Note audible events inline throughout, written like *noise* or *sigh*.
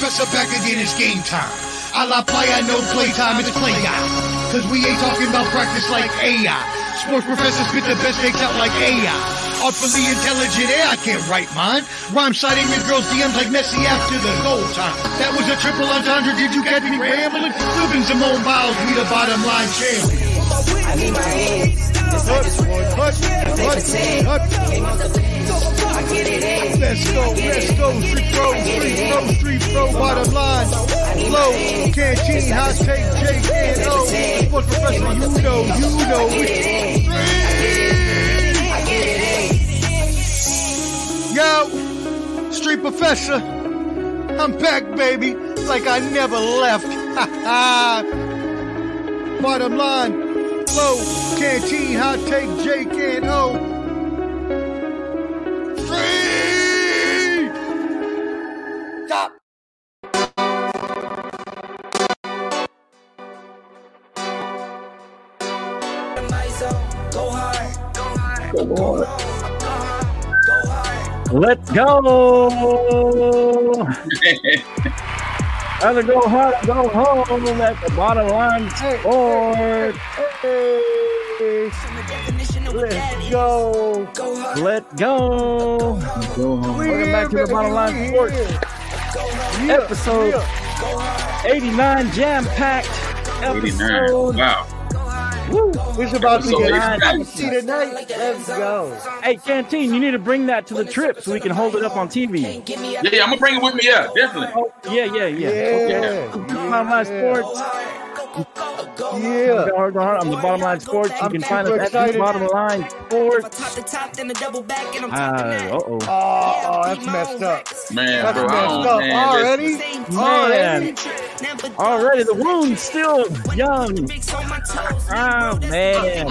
Professor back again, it's game time. A la playa, no playtime, it's play guy. Cause we ain't talking about practice like AI. Sports professors spit the best takes out like AI. Artfully intelligent, yeah, I can't write mine. Rhyme citing your girl's DMs like Messi after the goal time. That was a triple entendre, did you catch me rambling? Flipping Simone Biles, we the bottom line champion. I need my hands. It's like this Let's go, let's go, street pro, street pro, street pro, bottom line. Flo, canteen, hot take, J and O. Sports professor, you know, you know. Yo, street professor, I'm back, baby, like I never left. *laughs* bottom line, Flo, canteen, hot take, Jake and O. hard. Go hard. Let's go. Either go hard or go home at the bottom line sport. Let's go. Let's go. Welcome back to the bottom line sports episode 89 jam packed 89. episode. Wow. Woo. It's about to get it's- spicy tonight. Let's go. Hey, Canteen, you need to bring that to the trip so we can hold it up on TV. Yeah, yeah, I'm gonna bring it with me. Yeah, definitely. Oh, yeah, yeah, yeah. Okay. Bottom line sports. Yeah. Go hard, go hard. I'm the bottom line sports. You I'm can find us at the bottom line sports. Top to top, then a double back, and I'm Uh talking oh. Oh, oh, that's messed up. Man, That's bro, messed don't- up. man, Already? Man. Already the wound's still young. Oh man.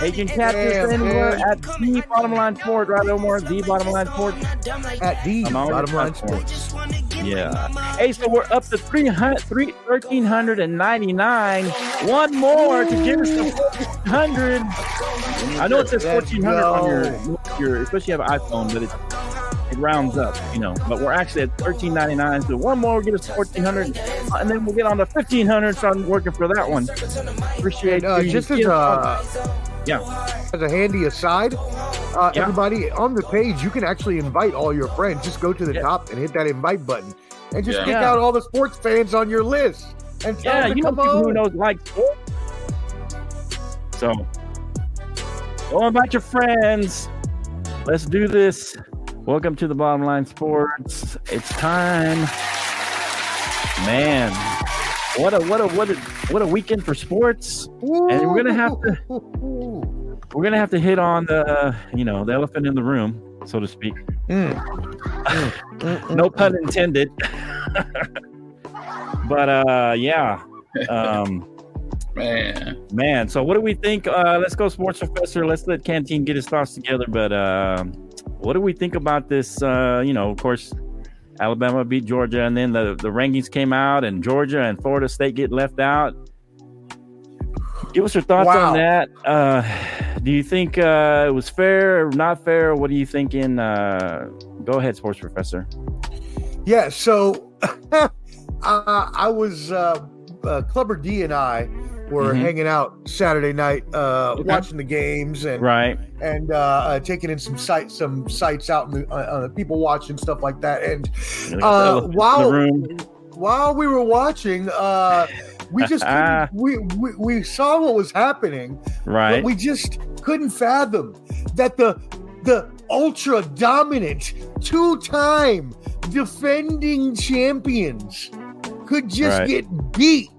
Hey, you can catch Damn, us anywhere man. at the bottom line sport right over the bottom line sport. At the on all the bottom line platforms. sports. Yeah. Hey, so we're up to 300, 3, 1,399. One more to get us to 1,400. I know it says 1,400 on your, your, especially if you have an iPhone, but it, it rounds up, you know. But we're actually at 1,399. So one more will get us to 1,400. And then we'll get on to 1,500. Start working for that one. Appreciate And, uh, you. just as a, yeah. as a handy aside, uh, Yeah. everybody on the page, you can actually invite all your friends. Just go to the Yeah. top and hit that invite button, and just Yeah. kick out all the sports fans on your list. And Yeah, you know who knows like sports. So, go invite your friends. Let's do this. Welcome to the Bottom Line Sports. It's time, man. What a what a what a what a weekend for sports. And we're gonna have to- We're gonna have to hit on the you know the elephant in the room, so to speak. Mm. *laughs* no pun intended. *laughs* but uh, yeah. Um, *laughs* Man, Man, so what do we think? Uh, let's go, sports professor. Let's let Canteen get his thoughts together. But uh, what do we think about this? Uh, you know, of course, Alabama beat Georgia, and then the, the rankings came out, and Georgia and Florida State get left out. Give us your thoughts Wow. on that. Uh, do you think uh, it was fair or not fair? What are you thinking? Uh, go ahead, sports professor. Yeah, so *laughs* uh, I was uh, uh, Clubber D and I were Mhm. hanging out Saturday night, uh, Okay. watching the games and Right. and uh, uh, taking in some sites, some sites out in the uh, uh, people watching stuff like that. And Uh, elephant in wow. the room. while we were watching, uh, we just *laughs* we, we we saw what was happening, Right. but we just couldn't fathom that the the ultra dominant two time defending champions could just Right. get beat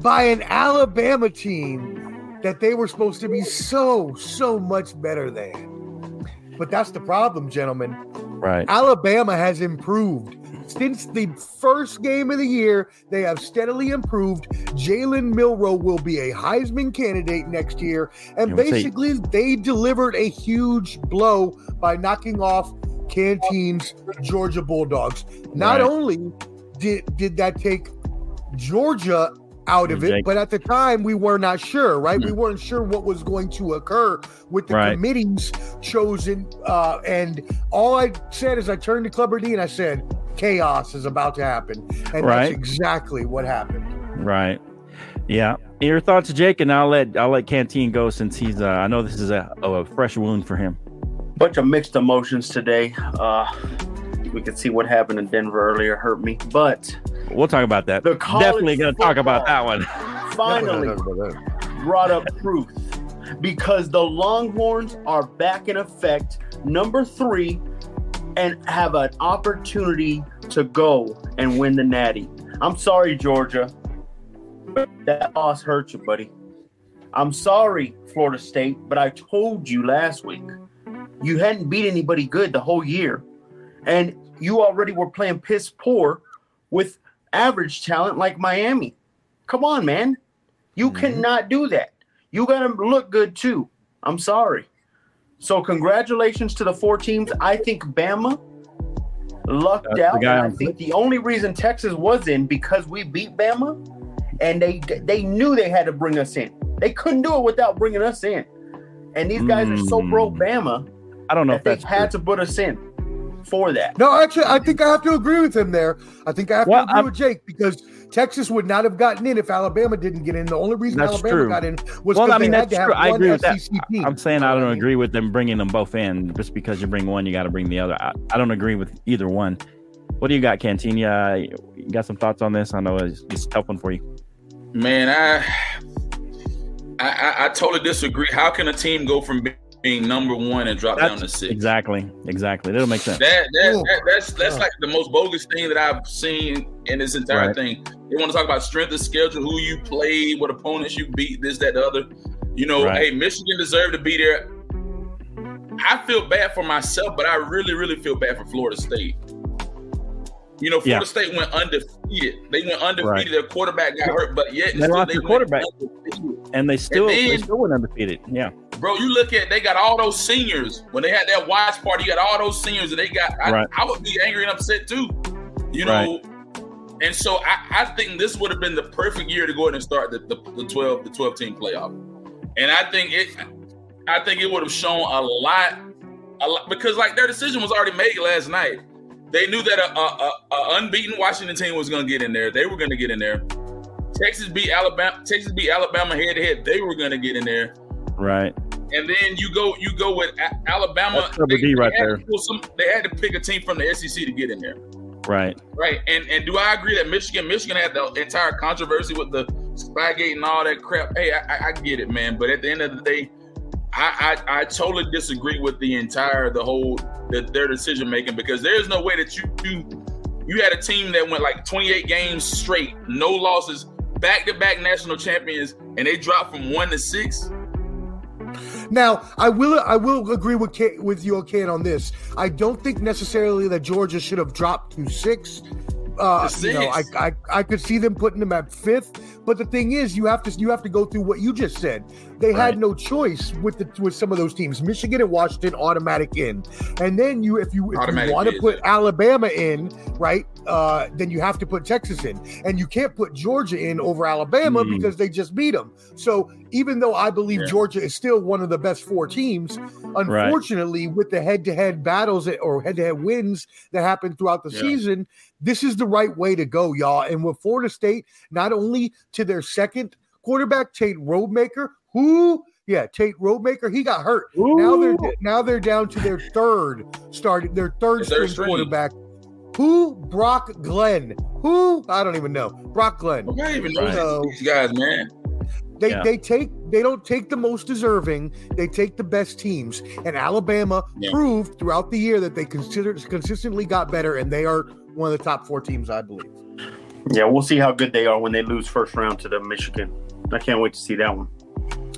by an Alabama team that they were supposed to be so so much better than. But that's the problem, gentlemen. right. Alabama has improved. Since the first game of the year, they have steadily improved. Jalen Milroe will be a Heisman candidate next year. And You would say- basically, they delivered a huge blow by knocking off Canteen's Georgia Bulldogs. Not Right. only did, did that take Georgia out of it. But at the time, we were not sure, right? Hmm. We weren't sure what was going to occur with the Right. committees chosen. Uh, and all I said is I turned to Clubber D and I said, chaos is about to happen. And Right. that's exactly what happened. Right. Yeah. Your thoughts, Jake, and I'll let I'll let Canteen go since he's. Uh, I know this is a, a fresh wound for him. bunch of mixed emotions today. Uh, we could see what happened in Denver earlier hurt me, but We'll talk about that. The college Definitely going to talk about that one. finally *laughs* brought up truth because the Longhorns are back in effect, number three, and have an opportunity to go and win the Natty. I'm sorry, Georgia, but that loss hurt you, buddy. I'm sorry, Florida State, but I told you last week you hadn't beat anybody good the whole year, and you already were playing piss poor with average talent like Miami. Come on, man. You cannot do that. You got to look good too. I'm sorry. So, congratulations to the four teams. I think Bama lucked That's the out. I think the only reason Texas was in because we beat Bama, and they they knew they had to bring us in. They couldn't do it without bringing us in. And these guys are so pro Mm. Bama I don't know if they that's had true. to put us in for that. No, actually, I think I have to agree with him there. I think I have Well, to agree I'm- with Jake because Texas would not have gotten in if Alabama didn't get in. The only reason Alabama true. got in was Well, because I mean, they had that's to have true. I one agree with that. SEC team. I'm saying I don't agree with them bringing them both in. Just because you bring one, you got to bring the other. I, I don't agree with either one. What do you got, Cantina? You got some thoughts on this? I know it's, it's a tough one for you. Man, I, I I I totally disagree. How can a team go from being number one and drop down to six? exactly, exactly. That'll make sense. That, that, that that's that's Yeah. like the most bogus thing that I've seen in this entire Right. thing. They want to talk about strength of schedule, who you played, what opponents you beat, this, that, the other. You know, Right. hey, Michigan deserved to be there. I feel bad for myself, but I really, really feel bad for Florida State. You know, Florida Yeah. State went undefeated. They went undefeated. Right. Their quarterback got hurt, but yet They still lost they their quarterback. undefeated. And they still, they then- still went undefeated. Yeah, Bro, you look at they got all those seniors when they had that watch party. You got all those seniors, and they got. I, Right. I would be angry and upset too, you know. And so I, I think this would have been the perfect year to go ahead and start the, the, the twelve the twelve team playoff. And I think it, I think it would have shown a lot, a lot because like their decision was already made last night. They knew that a, a, a, a unbeaten Washington team was going to get in there. They were going to get in there. Texas beat Alabama. Texas beat Alabama head to head. They were going to get in there right. and then you go you go with A- Alabama. That's Trevor D right had there. some- they had to pick a team from the SEC to get in there, Right. right? And and do I agree that Michigan Michigan had the entire controversy with the Spygate and all that crap? Hey, I, I- I get it, man. But at the end of the day, I I, I totally disagree with the entire the whole the, their decision making because there's no way that you you you had a team that went like 28 games straight, no losses, back to back national champions, and they dropped from one to six. Now, I will I will agree with K, with you, Ken, on this. I don't think necessarily that Georgia should have dropped to six. Uh, you know, I. I I could see them putting them at fifth, but the thing is, you have to you have to go through what you just said. They Right. had no choice with the with some of those teams. Michigan and Washington automatic in, and then you if you if you want to put. Alabama in, right? Uh, then you have to put Texas in, and you can't put Georgia in over Alabama Hmm. because they just beat them. So even though I believe Yeah. Georgia is still one of the best four teams, unfortunately, with the head-to-head battles or head-to-head wins that happen throughout the Yeah. season, this is the right way to go, y'all. And with Florida State, not only to their second quarterback, Tate Rodemaker, who, yeah, Tate Rodemaker, he got hurt. Now they're now they're down to their third starting, their third string quarterback. Who? Brock Glenn. Who? I don't even know. Brock Glenn. I even know So- these guys, man. They Yeah. they take they don't take the most deserving. They take the best teams. And Alabama Yeah. proved throughout the year that they consider consistently got better, and they are one of the top four teams, I believe. Yeah, we'll see how good they are when they lose first round to the Michigan. I can't wait to see that one.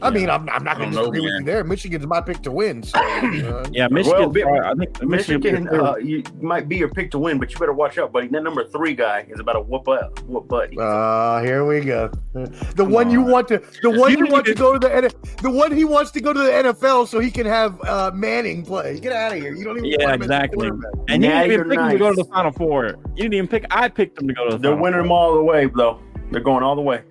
I mean, I'm, I'm not going to know, disagree with you there. Michigan's my pick to win. So, uh, *clears throat* Yeah, Michigan. Bi- I think Michigan, Michigan. uh, you might be your pick to win, but you better watch out, buddy. That number three guy is about to whoop up, whoop buddy. uh, here we go. The one you want to, the one you You want to go to the, the one he wants to go to the NFL so he can have uh, Manning play. Get out of here. You don't even. Yeah, want him as a exactly. quarterback. and you Now didn't even you're pick them to go to the Final Four. You didn't even pick. I picked them to go to the. They're Final winning them all the way, though. They're going all the way.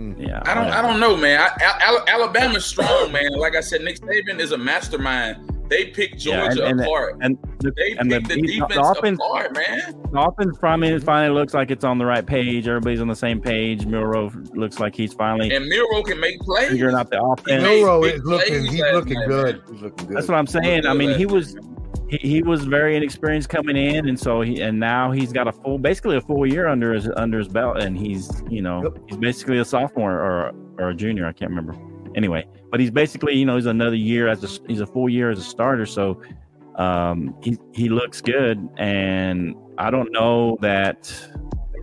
Mm-hmm. Yeah, I don't. I don't know, man. I, Al- Alabama's strong, man. Like I said, Nick Saban is a mastermind. They picked Yeah, and- Georgia and apart. and the, they and the, picked the, the, the defense offense, apart, man. the offense finally finally looks like it's on the right page. Everybody's on the same page. Milroe looks like he's finally And Milroe can make plays. figuring out the offense. made Milroe is looking. plays He's looking good. He's looking good. That's what I'm saying. I mean, he Good. was he, he was very inexperienced coming in, and so he and now he's got a full, basically a full year under his under his belt, and he's you know Yep. he's basically a sophomore or or a junior. I can't remember. Anyway, but he's basically you know he's another year as a he's a full year as a starter, so um, he he looks good, and I don't know that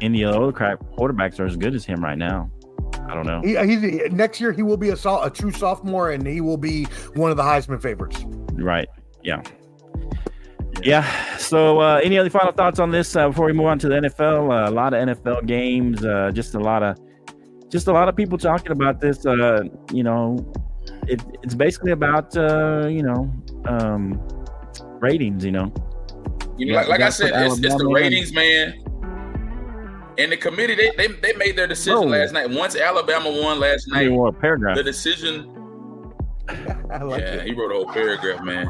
any of the other quarterbacks are as good as him right now. I don't know. He, he's next year he will be a, a true sophomore and he will be one of the Heisman favorites. Right. Yeah. Yeah. So, uh, any other final thoughts on this uh, before we move on to the NFL? Uh, a lot of NFL games. Uh, just a lot of, just a lot of people talking about this. Uh, you know, it, it's basically about uh, you know um, ratings. You know. You know, like, like I said, it's, it's the ratings, man. And the committee, they they, they made their decision Oh. last night. Once Alabama won last night, the decision. *laughs* I like yeah, it. he wrote a whole paragraph, man.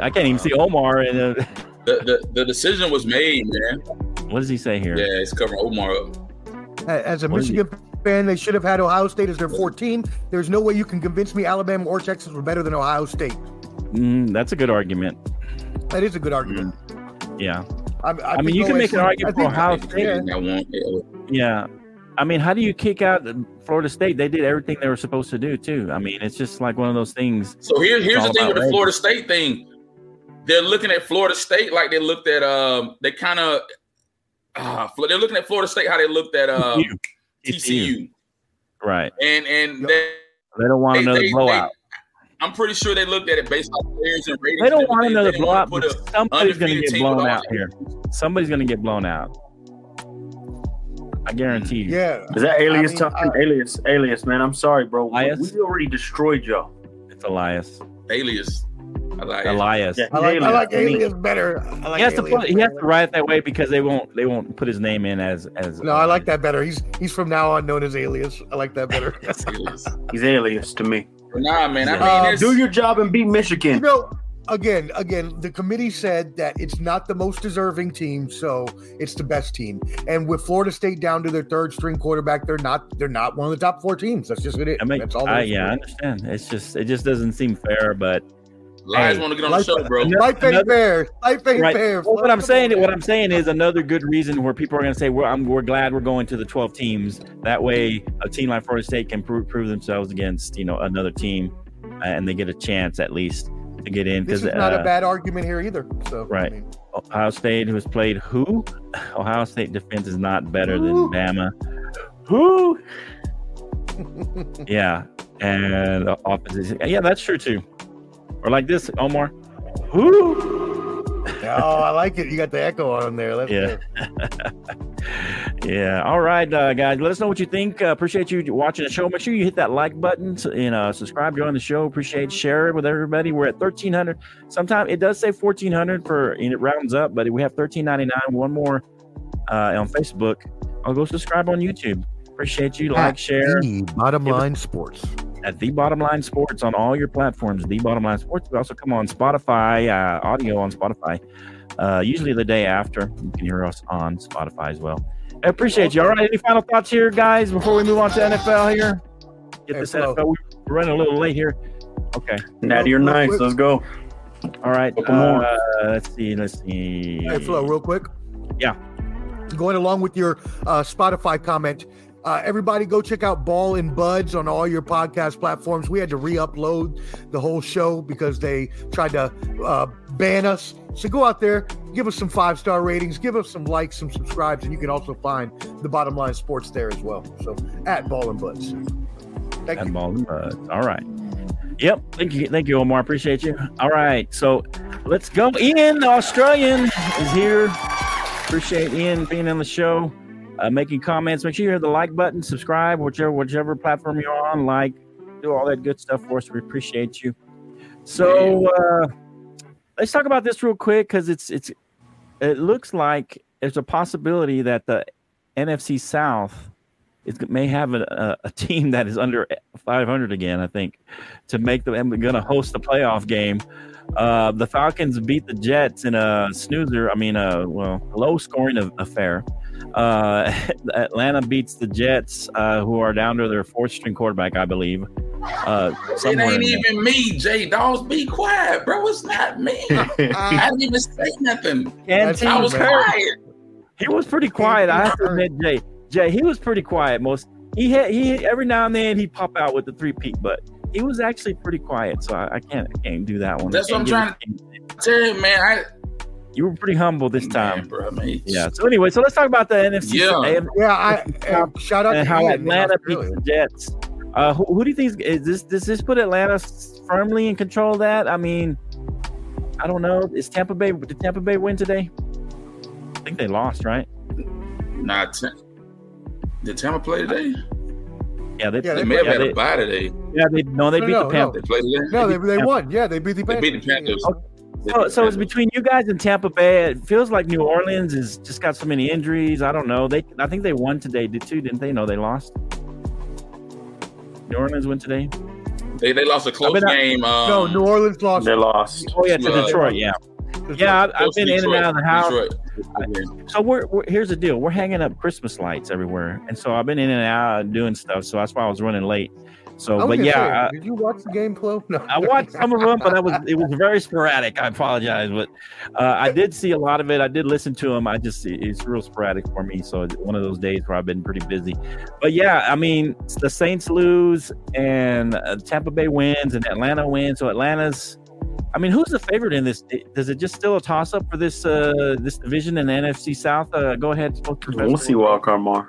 I can't even see Omar. And uh, The, the the decision was made, man. what does he say here? Yeah, it's covering Omar up. As a What is he- Michigan fan, they should have had Ohio State as their 14. There's no way you can convince me Alabama or Texas were better than Ohio State. Mm, that's a good argument. That is a good argument. Yeah. I, Mm. I mean, you can make an argument for Ohio State. did yeah. Yeah. I mean, how do you kick out Florida State? They did everything they were supposed to do, too. I mean, it's just like one of those things. So here, here's the thing about with the ratings. Florida State thing. They're looking at Florida State like they looked at um they kind of uh, they're looking at Florida State how they looked at um, TCU. Right. And and they, They don't want they- another they- blowout. I'm pretty sure they looked at it based on players and ratings. They don't want another They didn't wanna blowout, but a somebody's going to get blown out here. Somebody's going to get blown out. I guarantee you. Yeah. Is that alias I mean, talking? I- alias, alias, man. I'm sorry, bro. We, Elias? we already destroyed y'all. It's Elias. alias. I like it. Elias. Yeah, I like, I like to me. alias better. I like He has to put, he has to write it that way because they won't they won't put his name in as as No, I like that better. He's he's from now on known as alias. I like that better. Alias. He's alias to me. Nah, man. I mean, Um, Do your job and beat you Michigan. know, again, again, the committee said that it's not the most deserving team, so it's the best team. And with Florida State down to their third string quarterback, they're not they're not one of the top four teams. That's just what it I mean, That's all. there I, yeah, I understand. It's just it just doesn't seem fair, but lies hey, want to get on like- the show, bro. Another- Life ain't fair. Life ain't right. fair. Well, what I'm saying, what. I'm saying is another good reason where people are going to say, "Well, I'm, we're glad we're going to the 12 teams." That way, a team like Florida State can prove, prove themselves against you know another team, and they get a chance at least to get in This because is not uh, a bad argument here either. So I Right. mean, Ohio State, who has played who? *sighs* Ohio State defense is not better than Who? Bama. Who? *laughs* yeah, and the is yeah, that's true too. Or like this, Omar. Who? Oh, I like it. You got the echo on there. That's Yeah. *laughs* Yeah. All right, uh, guys. Let us know what you think. Uh, appreciate you watching the show. Make sure you hit that like button and uh, subscribe. Join the show. Appreciate share it with everybody. We're at thirteen hundred. Sometimes it does say fourteen hundred for and it rounds up, but we have thirteen ninety nine. One more uh, on Facebook. I'll go subscribe on YouTube. Appreciate you. Like, share The bottom line sports. At the Bottom Line Sports on all your platforms. The Bottom Line Sports. We also come on Spotify, uh, audio on Spotify. Uh, usually the day after. You can hear us on Spotify as well. I appreciate you. All right. Any final thoughts here, guys, before we move on to NFL here? Get this Flo. NFL. We're running a little late here. Okay. Natty or Real nice. Let's go. All right. Uh, let's see. Let's see. Hey, Flo, real quick. Yeah. Going along with your uh, Spotify comment, uh, everybody go check out Ball and Buds on all your podcast platforms. We had to re-upload the whole show because they tried to uh, ban us. So go out there, give us some five-star ratings, give us some likes, some subscribes, and you can also find the Bottom Line Sports there as well. So at Ball and Buds. Thank That you. ball and buds. All right. Yep. Thank you. Thank you, Omar. Appreciate you. All right. So let's go. Ian, the Australian, is here. Appreciate Ian being on the show, uh, making comments. Make sure you hit the like button, subscribe, whichever whichever platform you're on. Like, do all that good stuff for us. We appreciate you. So uh, let's talk about this real quick because it's it's it looks like there's a possibility that the NFC South it may have a, a, a team that is under 500 again. I think to make them going to host the playoff game. Uh, the Falcons beat the Jets in a snoozer. I mean, a well, low scoring affair. Uh, *laughs* Atlanta beats the Jets, uh, who are down to their fourth string quarterback, I believe. Uh, It ain't even me, Jay Dawes. Be quiet, bro. It's not me. *laughs* I didn't even say nothing. And he I was was quiet. He was pretty quiet. I have to admit, Jay. Jay, he was pretty quiet. Most he had he every now and then he would pop out with the three-peat, but he was actually pretty quiet. So I, I can't I can't do that one. That's what I'm trying to Tell you, man. I You were pretty humble this time. man, bro. Man, Yeah. So anyway, so let's talk about the NFC. Yeah. Yeah, I and shout out and to how Ian in Atlanta beats Australia. the Jets. Uh, who, who do you think is, is this? Does this put Atlanta firmly in control of that? I mean, I don't know. Is Tampa Bay? Did Tampa Bay win today? I think they lost, right? nah. T- did Tampa play today? Yeah, they, Yeah, They they may have yeah, had they, a bye today. yeah, they no, they No, beat no, the no. Panthers. They played. No, they, they Tampa. won. Yeah, they beat the They Panthers. beat the Panthers. They So, so it's between you guys and Tampa Bay. It feels like New Orleans has just got so many injuries. I don't know. They, I think they won today, did too, didn't they? No, they lost. New Orleans won today. They, they lost a close game. Um, No, New Orleans lost. They lost. Oh yeah, to Uh, Detroit. Yeah, yeah. I've, I've close to been in and out of the house. Detroit. So we're, we're here's the deal. We're hanging up Christmas lights everywhere, and so I've been in and out doing stuff. So that's why I was running late. So, I but yeah, say, did you watch the game, Flo? No, I, I watched some of them, but that was it was very sporadic. I apologize, but uh, I did see a lot of it. I did listen to them. I just it's real sporadic for me. So one of those days where I've been pretty busy. But yeah, I mean the Saints lose and uh, Tampa Bay wins and Atlanta wins. So Atlanta's. I mean, who's the favorite in this? Does it just still a toss up for this uh, this division in the NFC South? Uh, go ahead, We'll see Wildcard Mar.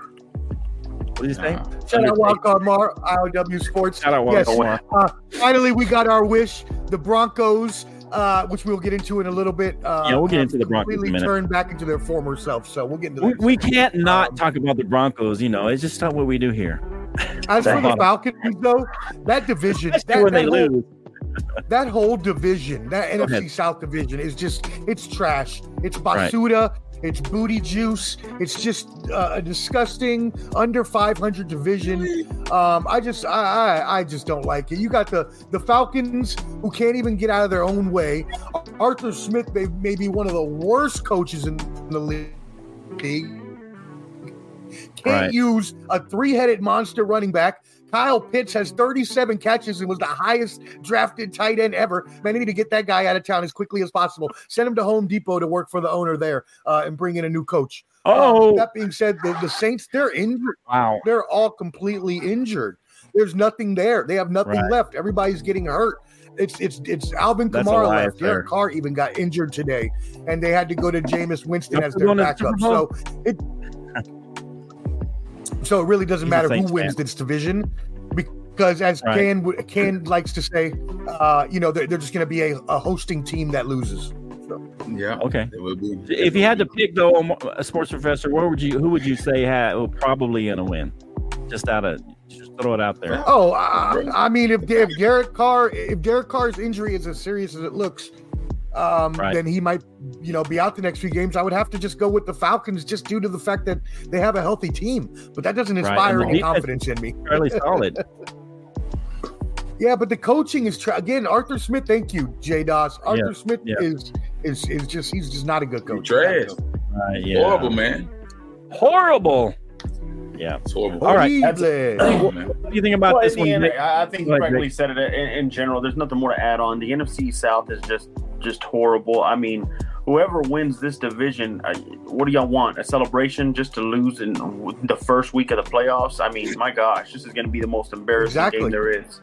What do you think? Nah. Shout out Wildcard Mar, IOW Sports. Shout out Yes, uh, finally, we got our wish. The Broncos, uh, which we'll get into in a little bit. Uh, Yeah, we'll get into the Broncos in a Completely turned back into their former self. So we'll get into We, that. we can't not Um, talk about the Broncos. You know, it's just not what we do here. As for the Falcons, though, that division, Especially that, when they whole, lose. that whole division, that Go NFC ahead. South division is just, it's trash. It's basuda. It's booty juice. It's just uh, a disgusting under 500 division. Um, I just, I, I, I just don't like it. You got the the Falcons who can't even get out of their own way. Arthur Smith may, may be one of the worst coaches in the league. Can't Right. use a three-headed monster running back. Kyle Pitts has 37 catches and was the highest drafted tight end ever. Man, they need to get that guy out of town as quickly as possible. Send him to Home Depot to work for the owner there uh, and bring in a new coach. Oh, Um, that being said, the, the Saints, they're injured. wow. They're all completely injured. There's nothing there. They have nothing Right. left. Everybody's getting hurt. It's it's it's Alvin Kamara left. Derek Carr even got injured today, and they had to go to Jameis Winston as their backup. So it so it really doesn't He's matter who Saints wins fan. this division because as Right. Can w- Can likes to say, uh, you know, they're, they're just going to be a, a hosting team that loses. Yeah, Okay. it will be. If you had to pick though, a sports professor, where would you? Who would you say had well, probably gonna win? Just out of just throw it out there. Oh, I, I mean, if, if Derek Carr, if Derek Carr's injury is as serious as it looks, um, Right. then he might, you know, be out the next few games. I would have to just go with the Falcons just due to the fact that they have a healthy team. But that doesn't inspire the any confidence in me. Fairly solid. *laughs* Yeah, but the coaching is tra- again. Arthur Smith, thank you, J. Doss. Arthur Smith yeah. is is is just he's just not a good coach. Trash. Right, yeah. Horrible, man. Horrible. Yeah. It's horrible. All right, Horrible. Horrible, *clears throat* man. What do you think about Well, this one? the end, I I think Go you correctly said it. In, in general, there's nothing more to add on. The NFC South is just just horrible. I mean, whoever wins this division, uh, what do y'all want? A celebration just to lose in the first week of the playoffs? I mean, my gosh, this is going to be the most embarrassing Exactly. game there is.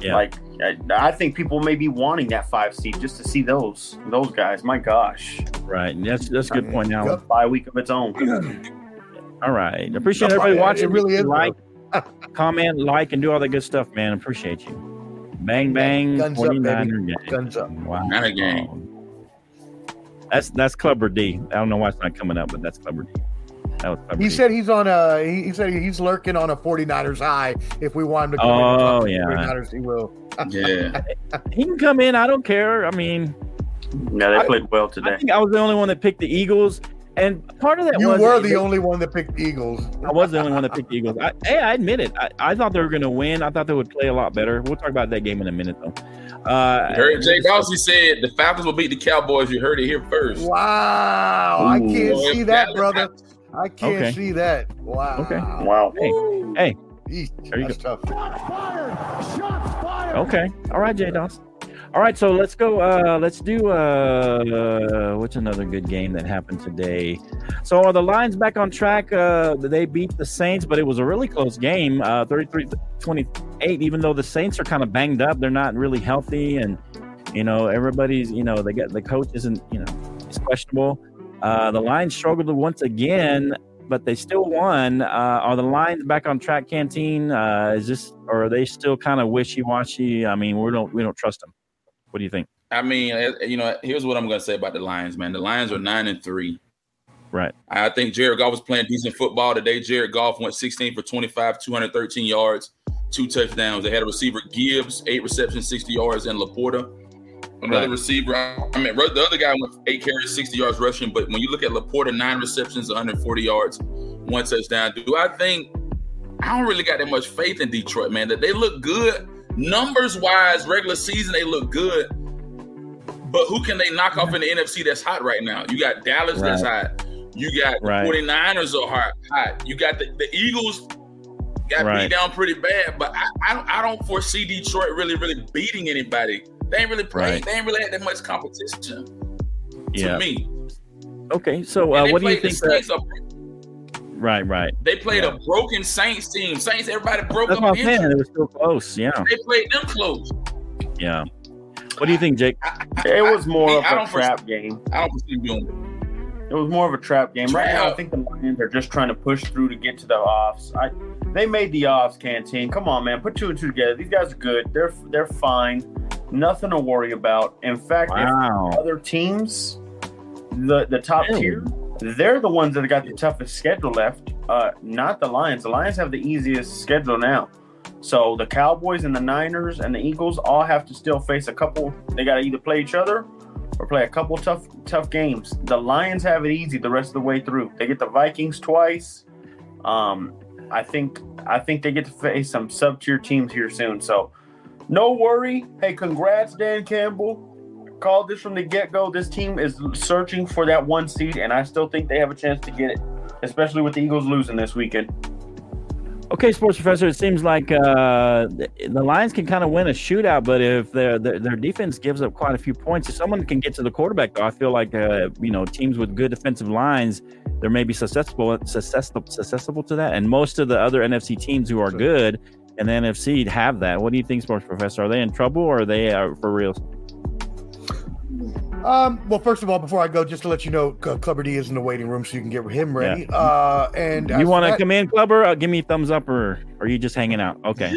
Yeah. Like, I, I think people may be wanting that five seed just to see those those guys. My gosh, Right. That's that's a good point. Now. Yep. bye week of its own. *clears throat* All right. Appreciate everybody watching. it really is, Like, *laughs* comment, like, and do all that good stuff, man. Appreciate you. Bang bang. Guns 49er game. Guns up. Wow. Not a game. That's that's Clubber D. I don't know why it's not coming up, but that's Clubber D. That was Clubber He D. said he's on a. He, he said he's lurking on a 49ers high. If we want him to come in Oh, talk yeah. 49ers, he will. Yeah. *laughs* he can come in. I don't care. I mean, Yeah, they I- played well today. I think I was the only one that picked the Eagles. And part of that You was were they- the only one that picked the Eagles. I was the only one that picked the Eagles. I, hey, I admit it. I, I thought they were going to win. I thought they would play a lot better. We'll talk about that game in a minute, though. Uh, You heard Jay Dawson said the Falcons will beat the Cowboys. You heard it here first. Wow, I can't Boy, see that, Dallas- brother. I can't Okay. see that. Wow. Okay. Wow. Hey, hey. Eesh, There you that's tough. okay. All right, Jay Dawson. All right, so let's go. Uh, let's do. Uh, what's another good game that happened today? So are the Lions back on track? Uh, they beat the Saints, but it was a really close game, uh, 33-28. Even though the Saints are kind of banged up, they're not really healthy, and you know everybody's. You know they got the coach isn't. You know, it's questionable. Uh, the Lions struggled once again, but they still won. Uh, are the Lions back on track, Canteen? Uh, is this, or are they still kind of wishy washy? I mean, we don't we don't trust them. What do you think? I mean, eh, you know, here's what I'm going to say about the Lions, man. The Lions are nine and three. Right. I think Jared Goff was playing decent football today. Jared Goff went 16 for 25, 213 yards, two touchdowns. They had a receiver Gibbs, eight receptions, 60 yards, and Laporta. Another Right. receiver, I mean, the other guy went eight carries, 60 yards rushing. But when you look at Laporta, nine receptions, 140 yards, one touchdown. Do I think I don't really got that much faith in Detroit, man? That they look good numbers wise, regular season they look good. But who can they knock off in the NFC that's hot right now? You got Dallas that's hot. You got Right. the 49ers are hot. hot. You got the, the Eagles got Right. beat down pretty bad, but I, I don't I don't foresee Detroit really really beating anybody. They ain't really playing. Right. They ain't really had that much competition Yeah. to me. Okay. So uh, what do you think? That, right. Right. they played Yeah. a broken Saints team. Saints, everybody broke That's up. what I'm injured. saying. It was still close. Yeah. They played them close. Yeah. What do you think, Jake? I, I, It was more me, of I a don't trap game. I don't foresee them doing it. It was more of a trap game. Right now, I think the Lions are just trying to push through to get to the offs. I, they made the offs, canteen. Come on, man, put two and two together. These guys are good. They're they're fine. Nothing to worry about. In fact, Wow. if other teams, the the top Really? tier, they're the ones that got the toughest schedule left. Uh, not the Lions. The Lions have the easiest schedule now. So the Cowboys and the Niners and the Eagles all have to still face a couple. They got to either play each other or play a couple tough tough games. The Lions have it easy the rest of the way through. They get the Vikings twice. Um, I think I think they get to face some sub tier teams here soon. So no worry. Hey, congrats, Dan Campbell. Called this from the get go. This team is searching for that one seed, and I still think they have a chance to get it, especially with the Eagles losing this weekend. Okay, sports professor. It seems like uh, the, the Lions can kind of win a shootout, but if their, their their defense gives up quite a few points, if someone can get to the quarterback, though, I feel like uh, you know teams with good defensive lines, they may be susceptible susceptible susceptible to that. And most of the other NFC teams who are good in the NFC have that. What do you think, sports professor? Are they in trouble or are they uh, for real? Um, well, first of all, before I go, just to let you know, C- Clubber D is in the waiting room, so you can get him ready. Uh, and You want to that- come in, Clubber? Uh, give me a thumbs up, or, or are you just hanging out? Okay.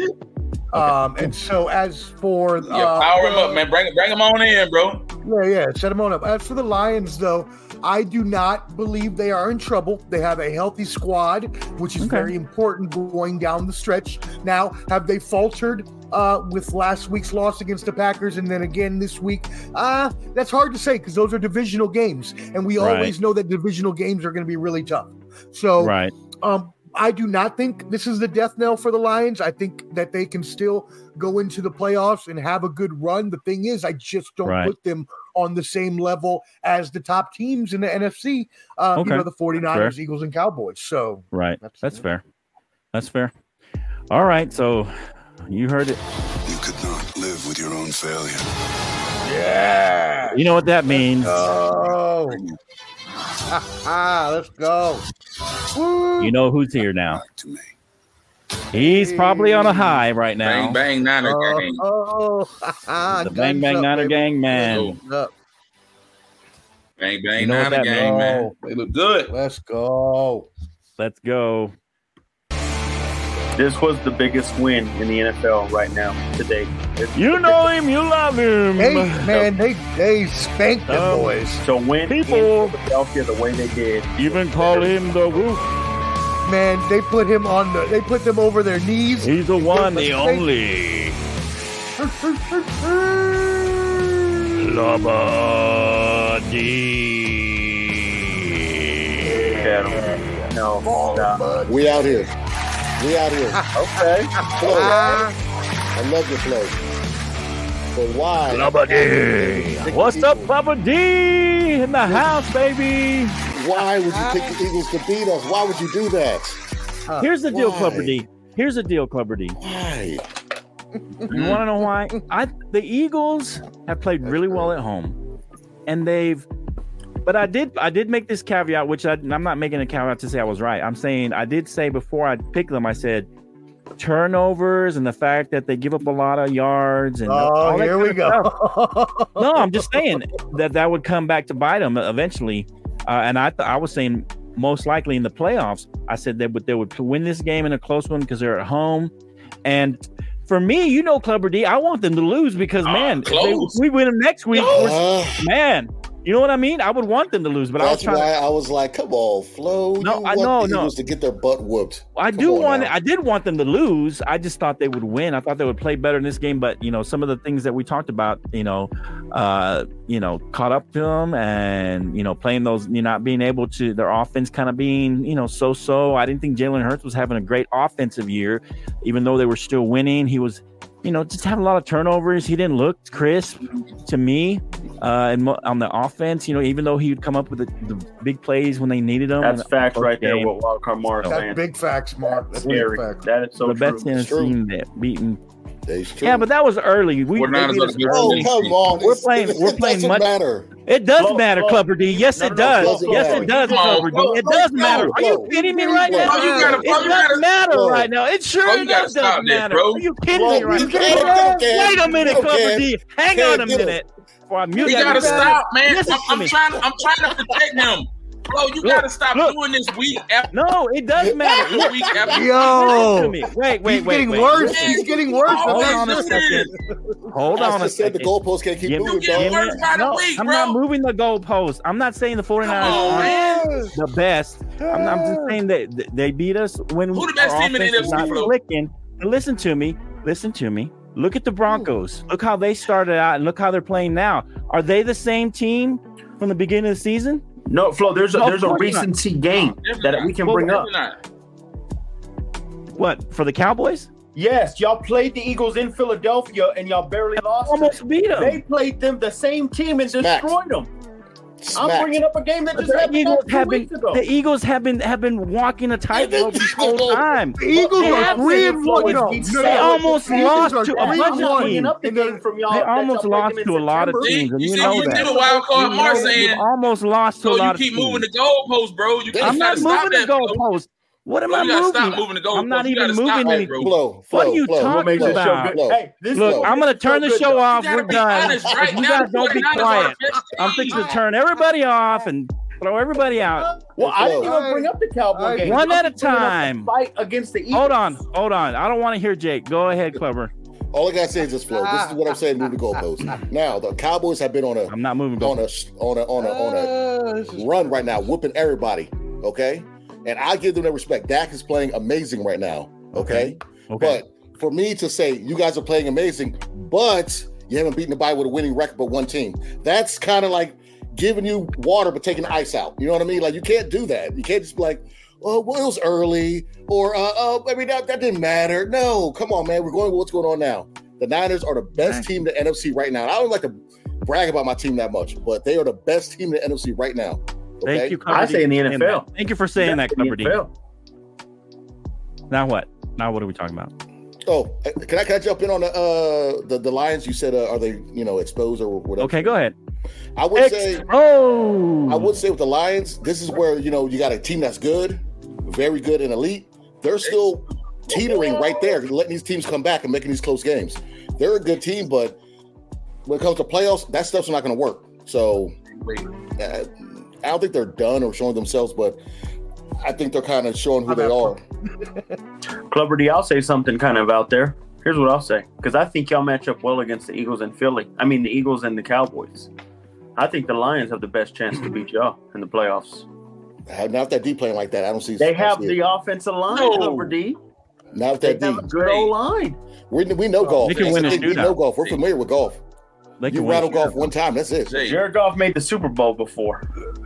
Um, and so as for Yeah, uh, power him up, man. Bring him bring him on in, bro. Yeah, yeah, set him on up. As for the Lions, though, I do not believe they are in trouble. They have a healthy squad, which is Okay. very important going down the stretch. Now, have they faltered uh, with last week's loss against the Packers and then again this week? Uh, that's hard to say because those are divisional games, and we Right. always know that divisional games are going to be really tough. So, Right. um, I do not think this is the death knell for the Lions. I think that they can still go into the playoffs and have a good run. The thing is, I just don't Right. put them on the same level as the top teams in the NFC. Uh, Okay. You know, the 49ers, Eagles, and Cowboys. So Right. That's- That's fair. That's fair. All right. So you heard it. You could not live with your own failure. yeah, You know what that means. go. *laughs* Ah, let's go. Woo. You know who's here now. Back to me. He's probably on a high right now. Bang bang Niner Oh, gang. oh, *laughs* The Bang Bang up, Niner baby. Gang man. Bang bang You know Niner that gang, man. They look good. Let's go. Let's go. This was the biggest win in the NFL right now today. It's- You know him. You love him. Hey, man, they they spanked them Um, boys. to win People- in Philadelphia the way they did. Even call him the Wolf. Man, they put him on the. They put them over their knees. He's the one, the only. Lava D. at. No. We out here. We out here. *laughs* Okay. Flow. I love your flow. But why? What's up, Bubba D in the house, baby? Why would you pick the *laughs* Eagles to beat us? Why would you do that? Here's the deal, Why? Clubber D. Here's the deal, Clubber D. Why? You want to know why? I the Eagles have played really well at home, and they've. But I did I did make this caveat, which I, I'm not making a caveat to say I was right. I'm saying I did say before I picked them, I said turnovers and the fact that they give up a lot of yards and Oh, that here we go. *laughs* no, I'm just saying that that would come back to bite them eventually. Uh, and I th- I was saying most likely in the playoffs. I said that would they would win this game in a close one because they're at home. And for me, you know, Clubber D, I want them to lose because Ah, man, if, they, we win them next week, man, you know what I mean? I would want them to lose, but I was that's why To, I was like, come on, Flo. No, you I know, no. Eagles to get their butt whooped. I Come do want. now. I did want them to lose. I just thought they would win. I thought they would play better in this game. But you know, some of the things that we talked about, you know, uh, you know, caught up to them, and you know, playing those, you know, not being able to their offense kind of being, you know, so so. I didn't think Jalen Hurts was having a great offensive year, even though they were still winning. He was, you know, just having a lot of turnovers. He didn't look crisp to me. Uh, and mo- on the offense, you know, even though he would come up with the, the big plays when they needed them. That's in the facts first right there. game. What Wildcard Morris That's saying. big facts, Mark. That's big Scary. facts. That is so the best true. Tennessee true. team that beaten. It's true. Yeah, but that was early. We, We're they not beat as us good as oh, come on. We're It's- playing- It, we're playing doesn't much- matter. It does Flo, matter, Flo. Clubber D. Yes, No, it no, does. Flo, Flo, yes, it does, Come on, Clubber D. Flo, It does Flo, matter. Are you Flo. kidding me right Flo, now? you It Flo, does gotta- matter Flo. right now. It sure Flo, you gotta does stop doesn't that, matter. bro. Are you kidding Flo, me right you now? can't- Wait a minute, Okay. Clubber D. Hang on a minute. Before I mute You gotta everybody. stop, man. Listen I'm, to I'm me. trying. I'm trying to protect him. Bro, you Look, gotta stop look. doing this week after No, it does matter. this Look, week after. Yo, me. Wait, wait, he's wait. getting wait. worse. Listen. He's getting worse. Hold The on a second. Hold on I a said, the second. goalposts can't keep moving, You getting dog. worse by the No, week, I'm bro. not moving the goalpost. I'm not saying the 49ers on, aren't the best. I'm, I'm just saying that they beat us when Who the best our team in the offense is not clicking. Listen to me. Listen to me. Look at the hmm. Broncos. Look how they started out and look how they're playing now. Are they the same team from the beginning of the season? No, Flo, there's a No, there's a of course not. recency game Definitely that not. we can Well, bring up. Not. What for the Cowboys? Yes, y'all played the Eagles in Philadelphia and y'all barely lost. Almost them. beat them. They played them the same team and Smacked. destroyed them. I'm bringing up a game that But just the happened Eagles two have been weeks ago. the Eagles have been have been walking a tightrope this whole time. The Eagles They are have three been and one. They no, They no. almost lost to a bunch of teams. up the And they're- game from y'all. They that almost lost to a lot of teams, You you see, know you that. did a wild card, You Mark saying. almost lost to a lot of teams. You keep moving the goalposts, bro. I'm not moving the that, goalpost. What am Bro, I you gotta moving? stop moving the goalposts. I'm not You even moving that, any. bro. Flow, What are you flow. What talking makes this show about? good? Hey, this Look, show I'm gonna this turn the show off. We're done. honest, right you now, guys don't be quiet. I'm fixing to turn everybody off and throw everybody out. Well, I didn't even bring up the Cowboy Alright. game. One at a just bringing up the time. Fight against the Eagles. Hold on, hold on. I don't want to hear Jake. Go ahead, Clubber. All I gotta say is this, Flo. This is what I'm saying. Move the goalposts. Now the Cowboys have been on a I'm not moving. on a on a on a on a uh, run right now, whooping everybody. Okay, and I give them their respect. Dak is playing amazing right now. Okay, Okay. but for me to say you guys are playing amazing, but you haven't beaten the bye with a winning record but one team, that's kind of like giving you water but taking ice out. You know what I mean? Like you can't do that. You can't just be like, oh, well, it was early, or uh, uh, I mean that, that didn't matter. No, come on, man. We're going with what's going on now. The Niners are the best team in the NFC right now. I don't like to brag about my team that much, but they are the best team in the NFC right now. Okay? Thank you. I say in the NFL. that. Thank you for saying that, Clubber D. Now what? Now what are we talking about? Oh, uh, can I can I jump in on the uh the, the Lions? You said uh, are they you know exposed or whatever? Okay, go ahead. I would say Oh, I would say with the Lions, this is where you know you got a team that's good, very good and elite. They're still teetering right there, letting these teams come back and making these close games. They're a good team, but when it comes to playoffs, that stuff's not going to work. So uh, I don't think they're done or showing themselves, but I think they're kind of showing who they are. *laughs* Clubber D, I'll say something kind of out there. Here's what I'll say because I think y'all match up well against the Eagles and Philly. I mean, the Eagles and the Cowboys. I think the Lions have the best chance to beat y'all in the playoffs. Not that D playing like that. I don't see. They don't have see the it. offensive line, No. Clubber D. not if They that have a good old line. We, we know Goff. They can win the a thing. We know Goff. We're familiar with Goff. They You can win. rattle Goff one time. That's it. Jay, Jared Goff made the Super Bowl before.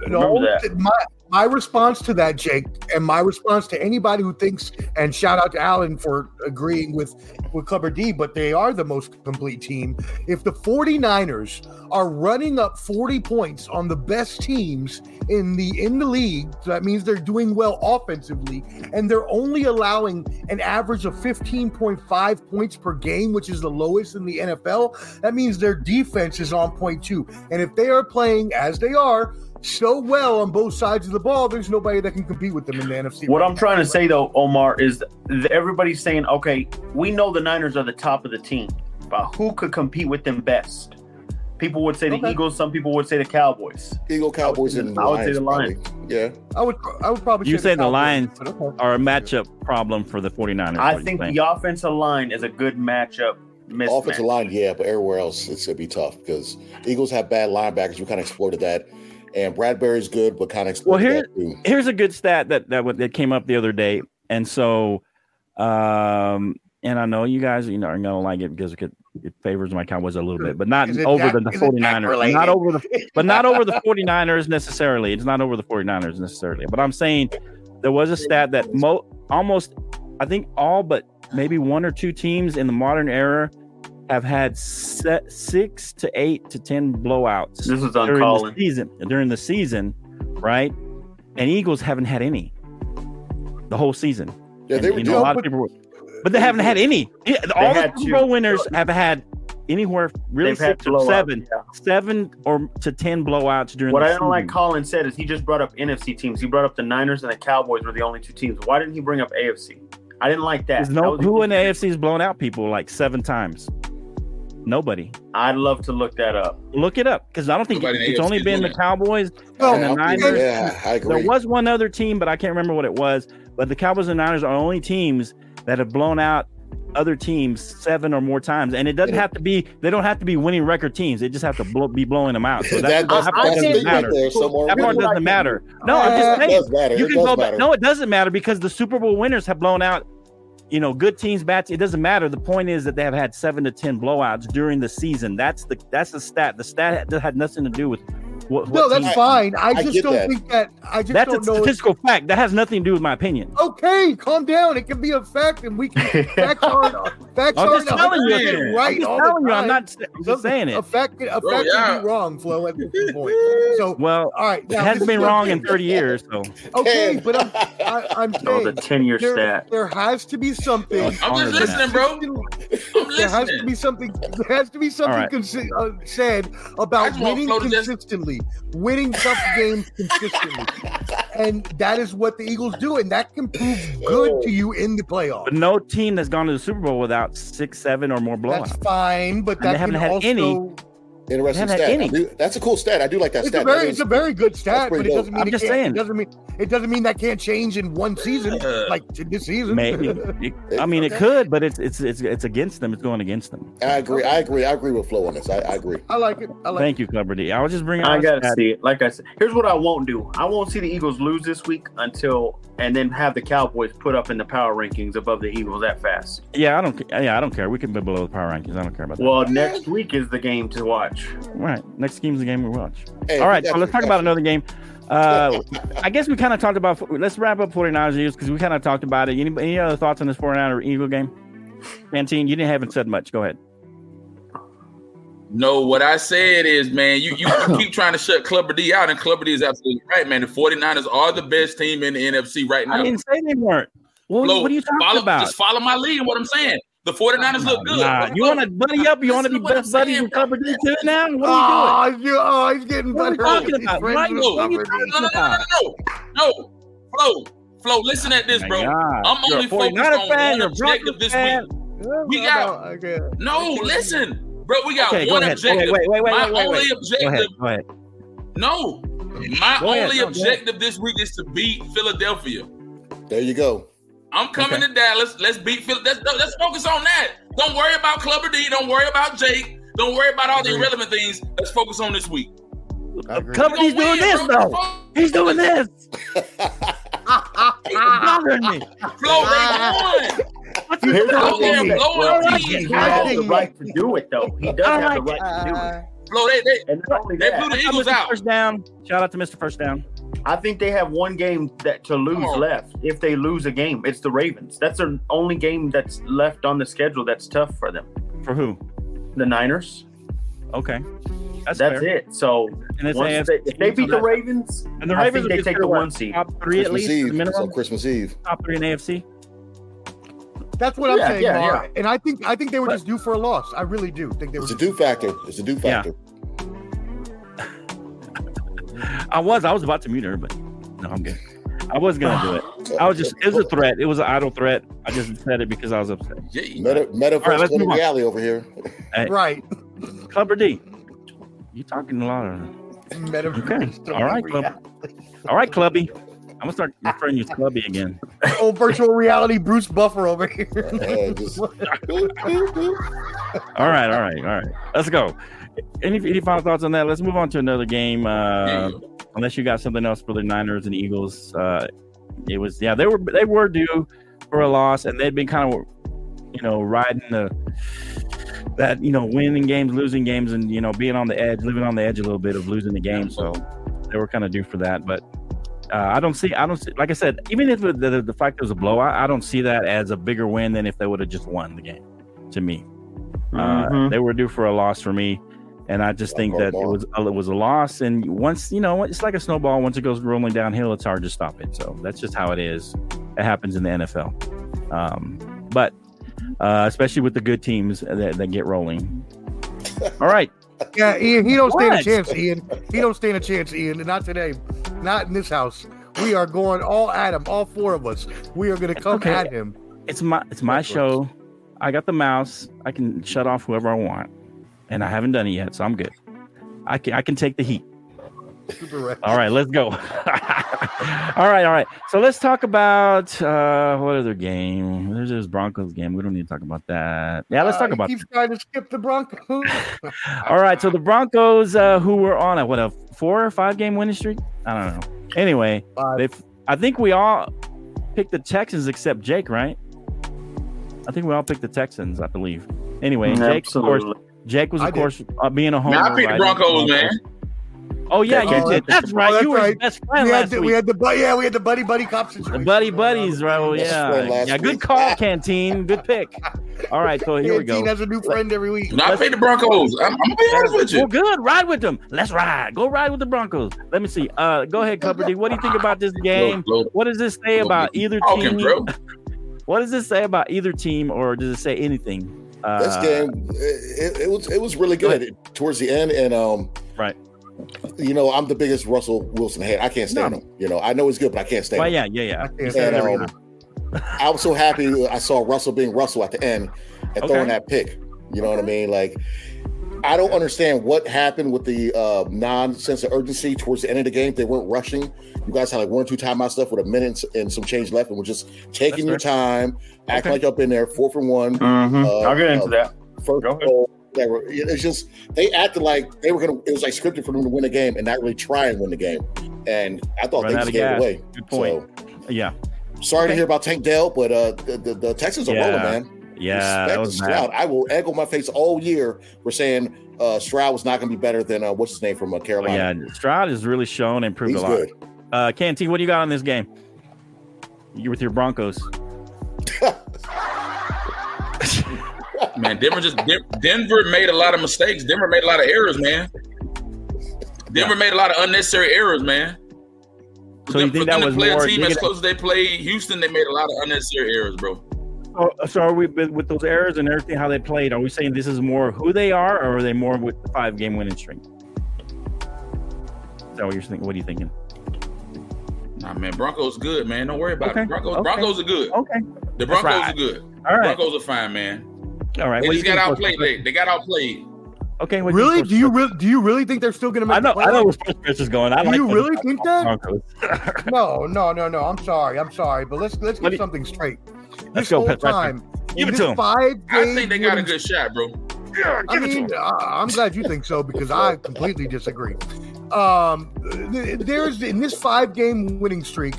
No, Remember that. my my response to that, Jake, and my response to anybody who thinks, and shout out to Alan for agreeing with with Clubber D, but they are the most complete team. If the 49ers are running up 40 points on the best teams in the in the league, so that means they're doing well offensively, and they're only allowing an average of 15.5 points per game, which is the lowest in the NFL. That means their defense is on point too. And if they are playing as they are so well on both sides of the ball, there's nobody that can compete with them in the NFC. What right I'm trying to say though, Omar, is th- everybody's saying, okay, we know the Niners are the top of the team, but who could compete with them best? People would say the Eagles. Some people would say the Cowboys. Eagle Cowboys and I would say Lions. the Lions. probably. Yeah. I would I would probably You say say the Cowboys, Lions but. Are a matchup problem for the 49ers. I think the offensive line is a good matchup. Mismatch. Offensive line, yeah, but everywhere else it's gonna be tough because Eagles have bad linebackers. You kind of exploited that, and Bradberry's good, but kind of Well, exploited here- that here's a good stat that that that came up the other day, and so, um, and I know you guys, you know, are gonna like it because it, could, it favors my Cowboys a little bit, but not over Dak- the, the is 49ers, not over the, *laughs* but not over the 49ers necessarily. It's not over the 49ers necessarily, but I'm saying there was a stat that mo- almost, I think all but maybe one or two teams in the modern era have had set six to eight to ten blowouts This is on during Colin. the season during the season, right? And Eagles haven't had any the whole season. Yeah, And, they were you know, a doing- lot of people, were, but they haven't had any. Yeah, All the Super two. Bowl winners have had anywhere really They've six or seven, yeah. seven or to ten blowouts during. What the I don't like. Colin said is he just brought up NFC teams. He brought up the Niners and the Cowboys were the only two teams. Why didn't he bring up AFC? I didn't like that. There's That no was- who in the AFC has blown out people like seven times. Nobody. I'd love to look that up. Look it up because I don't think Nobody in it's the only been the. Cowboys Well, and the Niners. yeah, I agree. There was one other team, but I can't remember what it was. But the Cowboys and Niners are only teams that have blown out other teams seven or more times, and it doesn't have to be. They don't have to be winning record teams. They just have to blow, be blowing them out. So that, that, that's, that part doesn't big right matter. That part doesn't matter. No, I'm just It saying. does matter. You It can does go back. matter. No, it doesn't matter because the Super Bowl winners have blown out. You know, good teams, bad. Teams. It doesn't matter. The point is that they have had seven to ten blowouts during the season. That's the that's the stat. The stat had, had nothing to do with what. No, what that's team- fine. I, I just don't that. think that. I just that's a don't know. if- statistical fact. That has nothing to do with my opinion. okay, calm down. It can be a fact, and we can *laughs* facts aren't facts I'm aren't just telling you. right I'm just telling you. I'm not. I'm just saying A it. fact, a Bro, fact yeah. can be wrong, Flo. At this point. So, Well, all right, it hasn't been wrong in 30 years. So Okay, but I'm I, I'm *laughs* Oh, saying the 10 year there, stat. there has to be something. I'm just listening, bro. I'm There has to be something. There has to be something right. consi- uh, said about winning Flo to just- consistently, winning tough *laughs* games consistently, and that is what the Eagles do, and that can prove good to you in the playoffs. but no team that's gone to the Super Bowl without six, seven, or more That's blowouts. fine, but And they that haven't can had also. any. Interesting stat. I any. do- that's a cool stat. I do like that It's stat. a very, That it's a very good stat, but it dope. doesn't mean I'm it just can't, saying. It doesn't mean it doesn't mean that can't change in one season, *laughs* like this season. Maybe. *laughs* It- I mean, it could, but it's it's it's it's against them. It's going against them. I agree. I agree. I agree with Flo on this. I, I agree. I like it. I like. Thank you, Clubber D. I was just bringing. I gotta stat. see it. Like I said, here's what I won't do. I won't see the Eagles lose this week until and then have the Cowboys put up in the power rankings above the Eagles that fast. Yeah, I don't. ca- Yeah, I don't care. We can be below the power rankings. I don't care about that. Well, next week is the game to watch. Right. Next game's the game we watch. Hey, All right. got So let's talk about another game. Uh, I guess we kind of talked about. Let's wrap up 49ers Eagles because we kind of talked about it. Any, any other thoughts on this 49er Eagle game? Canteen, you didn't haven't said much. Go ahead. No, what I said is, man, you, you, you keep trying to shut Clubber D out, and Clubber D is absolutely right, man. The 49ers are the best team in the NFC right now. I didn't say they weren't. What, Flo, what are you talking follow, about? Just follow my lead what I'm saying. The 49ers look good. Nah, you want to buddy up? You want to be Listen to what I'm best buddies saying, with Clubber D too now? What are you oh, doing? Oh, you, oh, he's getting What are better. you talking He's about? friends Right? with What are you somebody. No, no, no, no, no, no, no. Flo, Flo, listen at this, My bro. God. I'm You're a only focused 49er on fan, one you're a objective Broncos this fan. week. Yeah, We I got- know, okay. No, listen, bro. We got Okay, go one ahead. objective. Okay, wait, wait, wait, my wait, wait, only wait. Go objective. ahead. Go ahead. No, my Go ahead. only No, go ahead. objective this week is to beat Philadelphia. There you go. I'm coming Okay. to Dallas. Let's beat Phil. Let's, let's focus on that. Don't worry about Clubber D. Don't worry about Jake. Don't worry about all the irrelevant things. Let's focus on this week. I agree. Clubber D's doing gonna this bro. though. He's doing this. *laughs* He's bothering me. Flo, they won. What's Here's this the Out there thing. thing? blowing Well, he, has the right to do it, though. He does I have the like right to do it. Flo, they, they, And not only they that, blew the Eagles out. First down. Shout out to Mr. First down. I think they have one game that to lose Come on. left. If they lose a game, it's the Ravens. That's their only game that's left on the schedule that's tough for them. For who? The Niners. Okay. That's, That's fair. it. So And it's once they, if they beat the Ravens, and the I Ravens think they take the what, one seed. Top three at Christmas least, the Eve. So. Christmas Eve. Top three in AFC. That's what I'm saying, yeah, yeah. And I think I think they were But- just due for a loss. I really do think they were. It's a Just, do factor. It's a do Yeah. I was. I was about to mute her, but no, I'm good. I was gonna do it. I was just. It was a threat. It was an idle threat. I just said it because I was upset. Yeah. Meta, metaverse All right, let's going to move on. reality over here. right. Clubber D, you talking a lot of. Metaverse. Okay. All right, Club. All right, Clubby. I'm gonna start referring you to Clubby again. Oh, virtual reality Bruce Buffer over here. Uh, just, *laughs* All right, all right, all right. Let's go. Any any final thoughts on that? Let's move on to another game. Uh, Yeah. Unless you got something else for the Niners and Eagles. Uh, it was yeah, they were they were due for a loss, and they'd been kind of you know riding the that you know winning games, losing games, and you know being on the edge, living on the edge a little bit of losing the game. So they were kind of due for that, but. Uh, I don't see. I don't see. Like I said, even if the, the, the fact it was a blowout, I don't see that as a bigger win than if they would have just won the game. To me, uh, Mhm. they were due for a loss for me, and I just think that it was it was a loss. And once you know, it's like a snowball. Once it goes rolling downhill, it's hard to stop it. So that's just how it is. It happens in the NFL. Um, but uh, especially with the good teams that, that get rolling. All right, Yeah, Ian, he don't stand a chance, Ian. He don't stand a chance, Ian. Not today. Not in this house. We are going all at him, all four of us. We are going to come Okay. at him. it's my it's my show. I got the mouse. I can shut off whoever I want, and I haven't done it yet, so I'm good. I can I can take the heat. Super All right, let's go. *laughs* all right, all right. So let's talk about uh what other game? There's this Broncos game. We don't need to talk about that. Yeah, let's Uh, talk he about. keeps trying to skip the Broncos. *laughs* All right, so the Broncos, uh, who were on a what a four or five game winning streak? I don't know. Anyway, Five. they I think we all picked the Texans except Jake, right? I think we all picked the Texans, I believe. Anyway, Jake, of course, Absolutely. Jake was of I did. course uh, being a homer. Now I picked the? Broncos, man. Oh yeah, Yeah, you oh, did. that's- That's right. oh, that's you were right. best friend we had last the, week. we had the bu- yeah we had the buddy buddy cop The buddy buddies, right? Well, yeah, yeah. Good week. call, Canteen. Good pick. All right, so here we go. Canteen has a new friend every week. Now I picked the Broncos. I'm, I'm gonna be honest with you. Well, you. good. Ride with them. Let's ride. Go ride with the Broncos. Let me see. Uh, go ahead, Clubber D. What do you think about this game? Low- low- What does this say low- about either talking, team? bro. *laughs* What does this say about either team, or does it say anything? Uh, this game, it, it was it was really good towards the end, and um, Right. You know, I'm the biggest Russell Wilson head. I can't stand No. him. You know, I know he's good, but I can't stand Well, him. yeah, yeah, yeah. I can't You stand said it every um. I was so happy I saw Russell being Russell at the end and throwing that pick. You know what I mean? Like, I don't understand what happened with the uh, non-sense of urgency towards the end of the game. They weren't rushing. You guys had like one or two timeouts left with a minute and some change left, and were just taking your That's time, acting Okay. like you're up in there, four for one, Mhm. Uh, I'll get into uh, that. first Go ahead. goal. It's just they acted like they were gonna. It was like scripted for them to win the game and not really try and win the game. And I thought Run they just gave gas. it away. Good point. Yeah, sorry Okay. to hear about Tank Dell, but uh, the, the, the Texans are Yeah. rolling, man. Yeah. Respect That was Stroud. bad. I will egg on my face all year for saying uh, Stroud was not going to be better than uh, what's his name from uh, Oh, Carolina. yeah, Stroud has really shown and improved He's a lot. good. Uh, Canteen, what do you got on this game? You with your Broncos? *laughs* Man, Denver just Denver made a lot of mistakes. Denver made a lot of errors, man. Denver made a lot of unnecessary errors, man. So you think them that to was play more? a team as close as they played Houston? They made a lot of unnecessary errors, bro. So, so are we with with those errors and everything how they played? Are we saying this is more who they are, or are they more with the five game winning streak? Is that what you're thinking? What are you thinking? Nah, man, Broncos good, man. Don't worry about Okay, it. Broncos, okay. Broncos are good. Okay, The Broncos right. are good. all right, Broncos are fine, man. all right. They What just you got think, outplayed. They, they got outplayed. Okay, what Really? think, Do you really? Do you really think they're still going to make? I know, the I know where Chris is going. I Do like you really think that? *laughs* No, no, no, no. I'm sorry. I'm sorry, but let's let's get me- something straight. Let's This go, whole Pat- Pat- time, Give it to this 'em. Five I think they got a good shot, bro. I mean, I- I'm glad you think so because I completely disagree. Um, there's in this five game winning streak,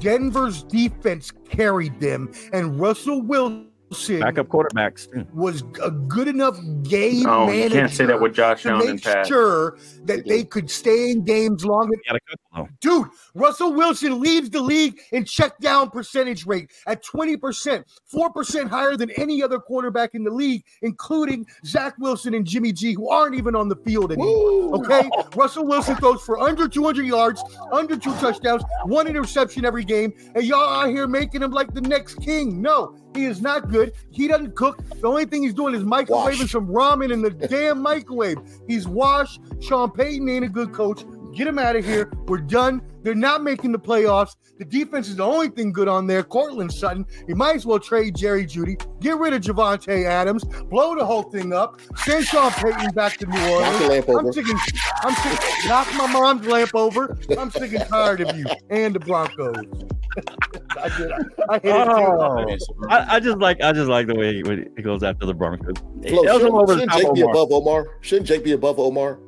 Denver's defense carried them, and Russell Wilson Wilson Backup quarterbacks. was a good enough game Oh, manager you can't say that with Josh to Allen make sure that they could stay in games long Got Dude, Russell Wilson leads the league in check down percentage rate at 20%, 4% higher than any other quarterback in the league, including Zach Wilson and Jimmy G, who aren't even on the field anymore. Okay? Russell Wilson throws for under 200 yards, under two touchdowns, one interception every game, and y'all out here making him like the next king. No, he is not good. He doesn't cook. The only thing he's doing is microwaving Wash. some ramen in the damn microwave. He's washed. Sean Payton ain't a good coach. Get him out of here. We're done. They're not making the playoffs. The defense is the only thing good on there. Courtland Sutton. You might as well trade Jerry Jeudy. Get rid of Davante Adams. Blow the whole thing up. Send Sean Payton back to New Knock the Orleans. lamp I'm over. sick. and- I'm sick. Knock my mom's lamp over. I'm sick and tired of you and the Broncos. *laughs* I did. I hit it too. Oh, I, I just like I just like the way he, when he goes after the Broncos. Flo, That was a little over the shouldn't, shouldn't top Jake be above Omar? Shouldn't Jake be above Omar?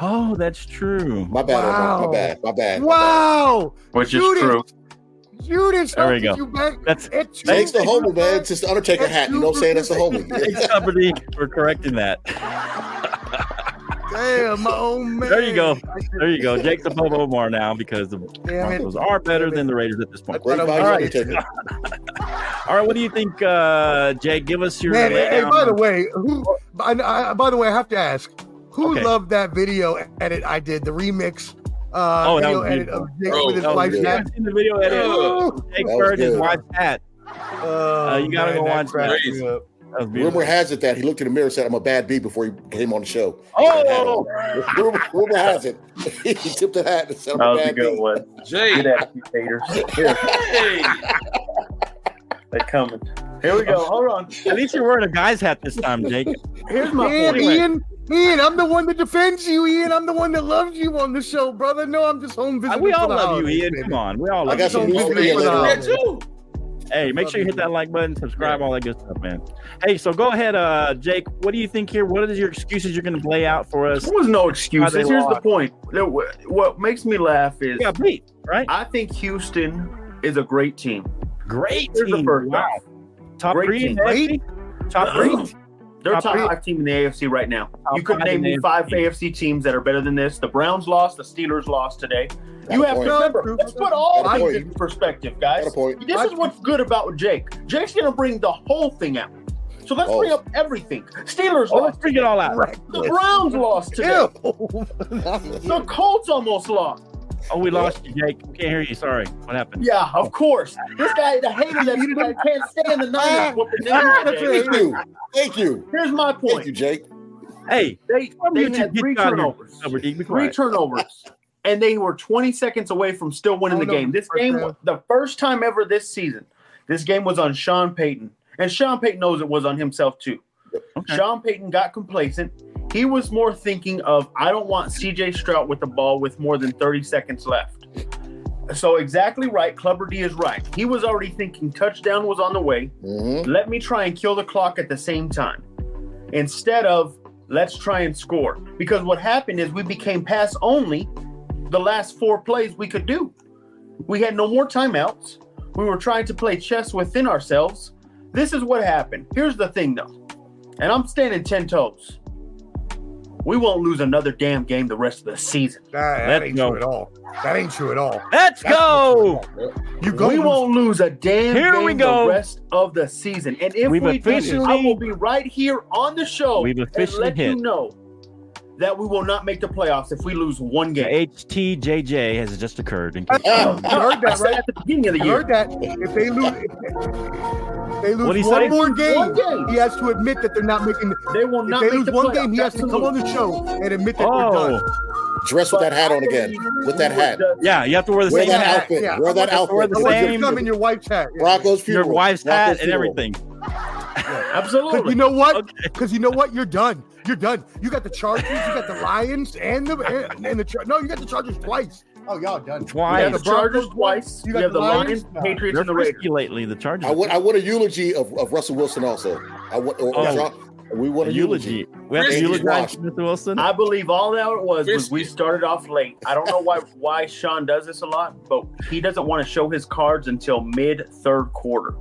Oh, that's true. My bad, Wow. My bad. My bad. Wow. Which is true. Judas, There we go. could You back That's at Jake's the two- homie, man. It's just the Undertaker hat. You know what I'm saying? That's the homie. Thanks, somebody, for correcting that. Damn, my own man. There you go. There you go. Jake Jake's above Omar now because the Damn it. Broncos are better than the Raiders at this point. Great All value right. Undertaker. All right, what do you think, uh, Jake? Give us your Man, hey, by the way, who? I, I, by the way, I have to ask, who Okay. loved that video edit I did, the remix uh, Oh, that video was edit of Jake with his wife's hat? I've the video edit. Oh, Jake That Bird, his wife's hat. oh, you gotta man, go that watch cracked that. me up. That was beautiful. Rumor has it that he looked in the mirror and said, I'm a bad B before he came on the show. Oh! rumor, rumor has it. *laughs* he tipped the hat and said, I'm That a was a bad good B. one. Jay, Get at you, haters. Here, hey, *laughs* they coming. Here we go. Hold on. At least you're wearing a guy's hat this time, Jake. *laughs* Here's my Ian, point. Ian, Ian, I'm the one that defends you, Ian. I'm the one that loves you on the show, brother. No, I'm just home visiting. we all love you, Ian. baby. Come on. We all I love got you. some Don't news for vote Ian for later the- on. that too. Hey, make sure you hit that like button, subscribe, all that good stuff, man. Hey, so go ahead, uh, Jake. What do you think here? What are your excuses you're going to lay out for us? There was no excuses. they Here's the point. What makes me laugh is You got beat, right? I think Houston is a great team. Great Here's the team. first Wow. Top Great three in team. the AFC? Top three? *clears throat* They're Top top five team in the AFC right now. You could name me five AFC. AFC teams that are better than this. The Browns lost. The Steelers lost today. You have to remember. Let's put all Got things in perspective, guys. Got a point. This is what's good about Jake. Jake's gonna bring the whole thing out. So let's Oh. bring up everything. Steelers Oh, let's bring it all out. The Browns lost today. *laughs* The Colts almost lost. Oh, we lost you, Jake. We can't hear you. Sorry. What happened? Yeah, of course. This guy, the hater that, that can't stand the Niners. What the Niners. Thank you. Thank you. Here's my point. Thank you. Jake. Hey, They, they had three you out of here. turnovers. Over, Three turnovers. And they were 20 seconds away from still winning Oh, the no, game. This game, down. the first time ever this season, this game was on Sean Payton. And Sean Payton knows it was on himself too. Okay. Sean Payton got complacent. He was more thinking of, I don't want CJ Stroud with the ball with more than 30 seconds left. So exactly right. Clubber D is right. He was already thinking touchdown was on the way. hmm Let me try and kill the clock at the same time. Instead of let's try and score. Because what happened is we became pass only the last four plays we could do. We had no more timeouts. We were trying to play chess within ourselves. This is what happened. Here's the thing though. And I'm standing 10 toes. We won't lose another damn game the rest of the season. That, that Let's ain't go. true at all. That ain't true at all. Let's That's go. You go. we won't lose a damn Here game we go. the rest of the season. And if We've we do, I will be right here on the show We've and officially let you know that we will not make the playoffs if we lose one game. HTJJ has just occurred. In case- oh, You heard that, right? at the beginning of the You year. heard that. If they lose, if they lose one say? more game, One game. he has to admit that they're not making. They will not. If they make lose the one playoffs. game, he has to come on the show and admit that Oh. we're done. Oh. Dress with that hat on again. With that hat. yeah, you have to wear the Wear same that hat. outfit. Yeah. Wear that I want you wear outfit. the you to same- come in your wife's hat. Yeah. Broncos Your wife's Broncos hat and everything. Because Absolutely. you know what? Okay. Because you know what? You're done. You're done. You got the Chargers, you got the *laughs* Lions, and the and, and the Char- no, you got the Chargers twice. Oh, y'all done. Twice. have the the Chargers twice. You You, got have the the Lions? Lions, No. Patriots, They're and the Raiders. lately. The Chargers. I want, I want a eulogy of, of Russell Wilson also. I want, or, Oh. John- we want a a eulogy. We have to eulogize washed. Mr. Wilson. I believe all that it was was Frisky. we started off late. I don't know why why Sean does this a lot, but he doesn't want to show his cards until mid third quarter.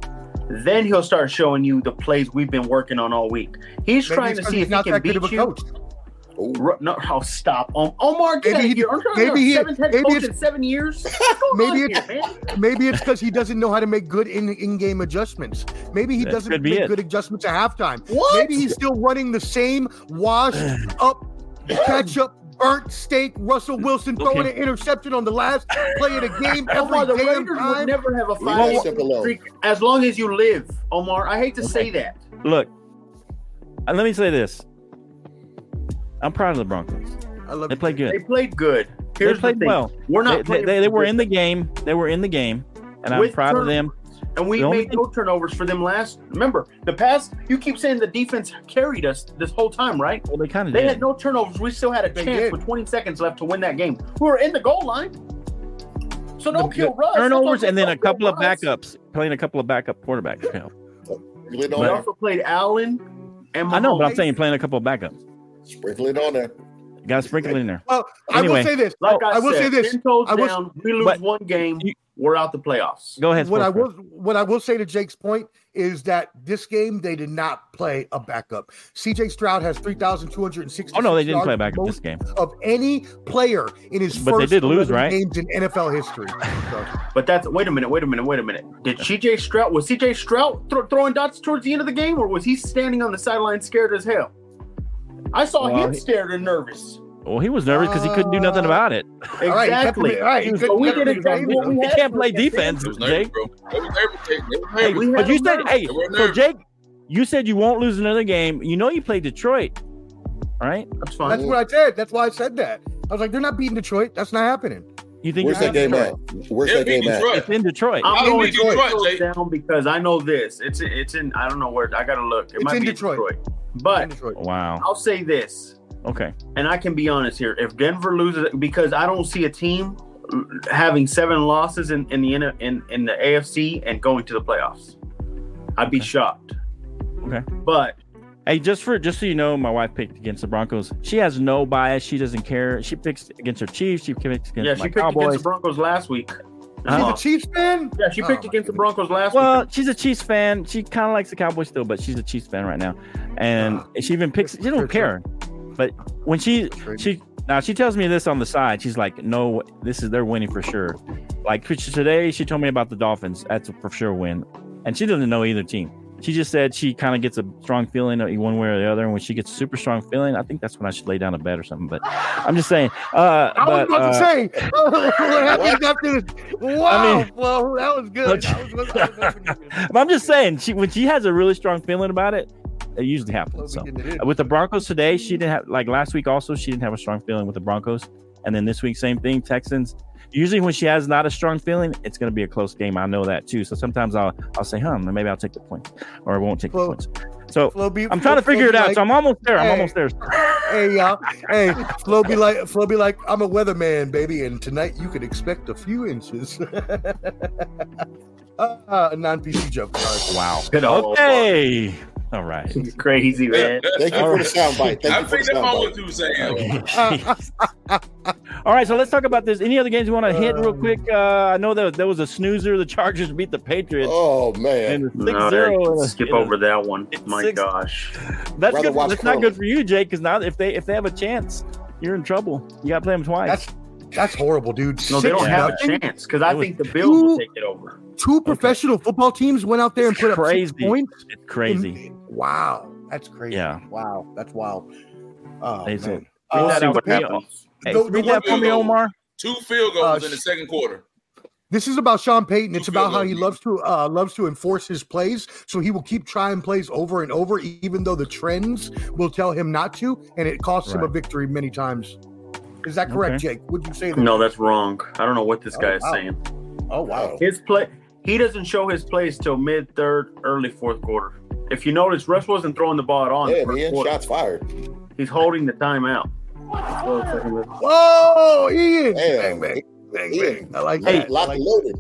Then he'll start showing you the plays we've been working on all week. He's Maybe trying it's to 'cause see if he can beat of a you. coach. Ooh. Ru- No, oh, stop. Um, Omar, get Maybe out he- of here. I'm maybe he- seventh head maybe coach it's- in seven years. *laughs* Maybe it's- here. Maybe it's because he doesn't know how to make good in in-game adjustments. Maybe he That doesn't make it. good adjustments at halftime. What? Maybe he's still running the same washed *sighs* up, ketchup, burnt steak. Russell Wilson throwing Okay. an interception on the last play of the game Omar, every the damn Raiders time. would never have a Leave five that alone. streak as long as you live, Omar. I hate to say that. Look, uh, let me say this. I'm proud of the Broncos. I love They you, played Jake. They played good. Here's they played the thing. well. We're not They, they, they were in the game. They were in the game, and I'm With proud of them. And we The only made no turnovers for them last. Remember, the past, you keep saying the defense carried us this whole time, right? Well, they kind of They did. had no turnovers. We still had a They chance did. with 20 seconds left to win that game. We were in the goal line. So don't The- kill the Russ. Turnovers and then a don't kill couple of Russ. backups, playing a couple of backup quarterbacks. you know. Sprinkle it We on there. also played Allen and I know, but I'm Mahomes. saying playing a couple of backups. Sprinkle it on there. Got to sprinkle it in there. Well, Anyway. I will say this. Like I, I will said, say this. ten toes I will- down. We lose but- one game. You- we're out the playoffs. Go ahead. what I Sports will what I will say to Jake's point is that this game they did not play a backup. CJ Stroud has three thousand two hundred and sixty. Oh no, they didn't play a backup this game. of any player in his But they did lose, right? games in NFL history. So, *laughs* But that's wait a minute, wait a minute, wait a minute. Did CJ Stroud was CJ Stroud thro- throwing dots towards the end of the game, or was he standing on the sideline scared as hell? I saw Well, him he- scared and nervous. Well, he was nervous because he couldn't do nothing about it. All right, he kept Exactly. him- all right, he so couldn't we did him exactly what we He had can't play against defense, nervous, Jake. bro. It was nervous. They- they were Hey, but you said, hey, so. Jake, you said you won't lose another game. You know you played Detroit, right? That's fine. that's what I said. That's why I said that. I was like, they're not beating Detroit. That's not happening. You think Where's that game at? Where's They'll that beat game at? It's in Detroit. I'm going Detroit, Detroit down because I know this. It's it's in I don't know where I gotta look. It It's might in be Detroit. Detroit. In But Detroit. Wow. I'll say this, Okay. and I can be honest here. If Denver loses, because I don't see a team having seven losses in in the in in, in the AFC and going to the playoffs, I'd be shocked. Okay. But Hey, just for just so you know, my wife picked against the Broncos. She has no bias. She doesn't care. She picks against her Chiefs. She picks against yeah, she picked Cowboys. against the Broncos last week. She's a Chiefs fan. Yeah, she picked Oh, against the Broncos last Well, week. she's a Chiefs fan. She kind of likes the Cowboys still, but she's a Chiefs fan right now, and Ah. she even picks. She don't care, but when she Sure. she now she tells me this on the side. She's like, "No, this is they're winning for sure." Like today, she told me about the Dolphins. That's a for sure win, and she doesn't know either team. She just said she kind of gets a strong feeling one way or the other, and when she gets a super strong feeling, I think that's when I should lay down a bed or something. But I'm just saying. Uh, I was but, about uh, to say, *laughs* what happened after this? Wow, mean- well, that was good. Okay. I was- I was- I was hoping you were gonna- but I'm just saying, she when she has a really strong feeling about it, it usually happens. So we didn't hit. with the Broncos today, she didn't have like last week. Also, she didn't have a strong feeling with the Broncos, and then this week, same thing. Texans. Usually, when she has not a strong feeling, it's going to be a close game. I know that too. So sometimes I'll I'll say, "Huh, maybe I'll take the points," or I won't take Well, the points. So Flo be- I'm trying to Flo figure it out. like, so I'm almost there. I'm almost there. hey y'all, hey, Flo be like, Flo be like, I'm a weatherman, baby, and tonight you can expect a few inches. *laughs* uh, a non-PC joke. Sorry. Wow. Good old Okay. All right. Crazy, man. Thank you for the sound bite. Thank I you for the think that's sound all bite. what you were saying. All right, so let's talk about this. Any other games you want to hit real quick? Uh, I know that there was a snoozer. The Chargers beat the Patriots. Oh man, and No, 6-0 in a- skip in a- over that one. My six- gosh. That's Rather good. watch That's not good for you, Jake. Because now if they if they have a chance, you're in trouble. You got to play them twice. That's that's horrible, dude. No, they don't have a chance because I think the Bills will take it over. Two professional football teams went out there and It's put up crazy. six points. it's crazy. In- wow, that's crazy. Yeah. Wow, that's wild. Oh, Hey, so- man. Read Uh, that out what for me. Hey, The- the read that for me, Omar. Two field goals Uh, in the second quarter. This is about Sean Payton. It's about how he loves to uh, loves to enforce his plays, so he will keep trying plays over and over, even though the trends will tell him not to, and it costs him a victory many times. Is that correct, Okay. Jake? Would you say that? No, that's wrong. I don't know what this Oh, guy is wow. saying. Oh wow. His play, he doesn't show his plays till mid third, early fourth quarter. If you notice, Russ wasn't throwing the ball at all. yeah, man, quarter. shots fired. He's holding the timeout. Whoa, Ian! Damn. Bang, bang, bang, bang. I like Hey, that. I locked like and loaded.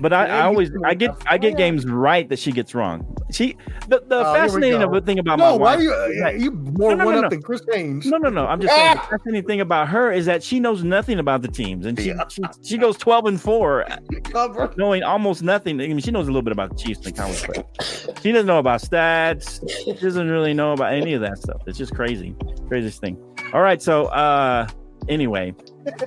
But I, I always I get I get games right that she gets wrong. She the, the we fascinating thing about No, my why wife. you that- you more No, no, one no. up than Chris Haynes? no, no, no. I'm just saying the fascinating thing about her is that she knows nothing about the teams, and she she, she goes 12 and four, *laughs* knowing almost nothing. I mean, she knows a little bit about the Chiefs and the Cowboys, but she doesn't know about stats. She doesn't really know about any of that stuff. It's just crazy, craziest thing. All right, so uh, anyway,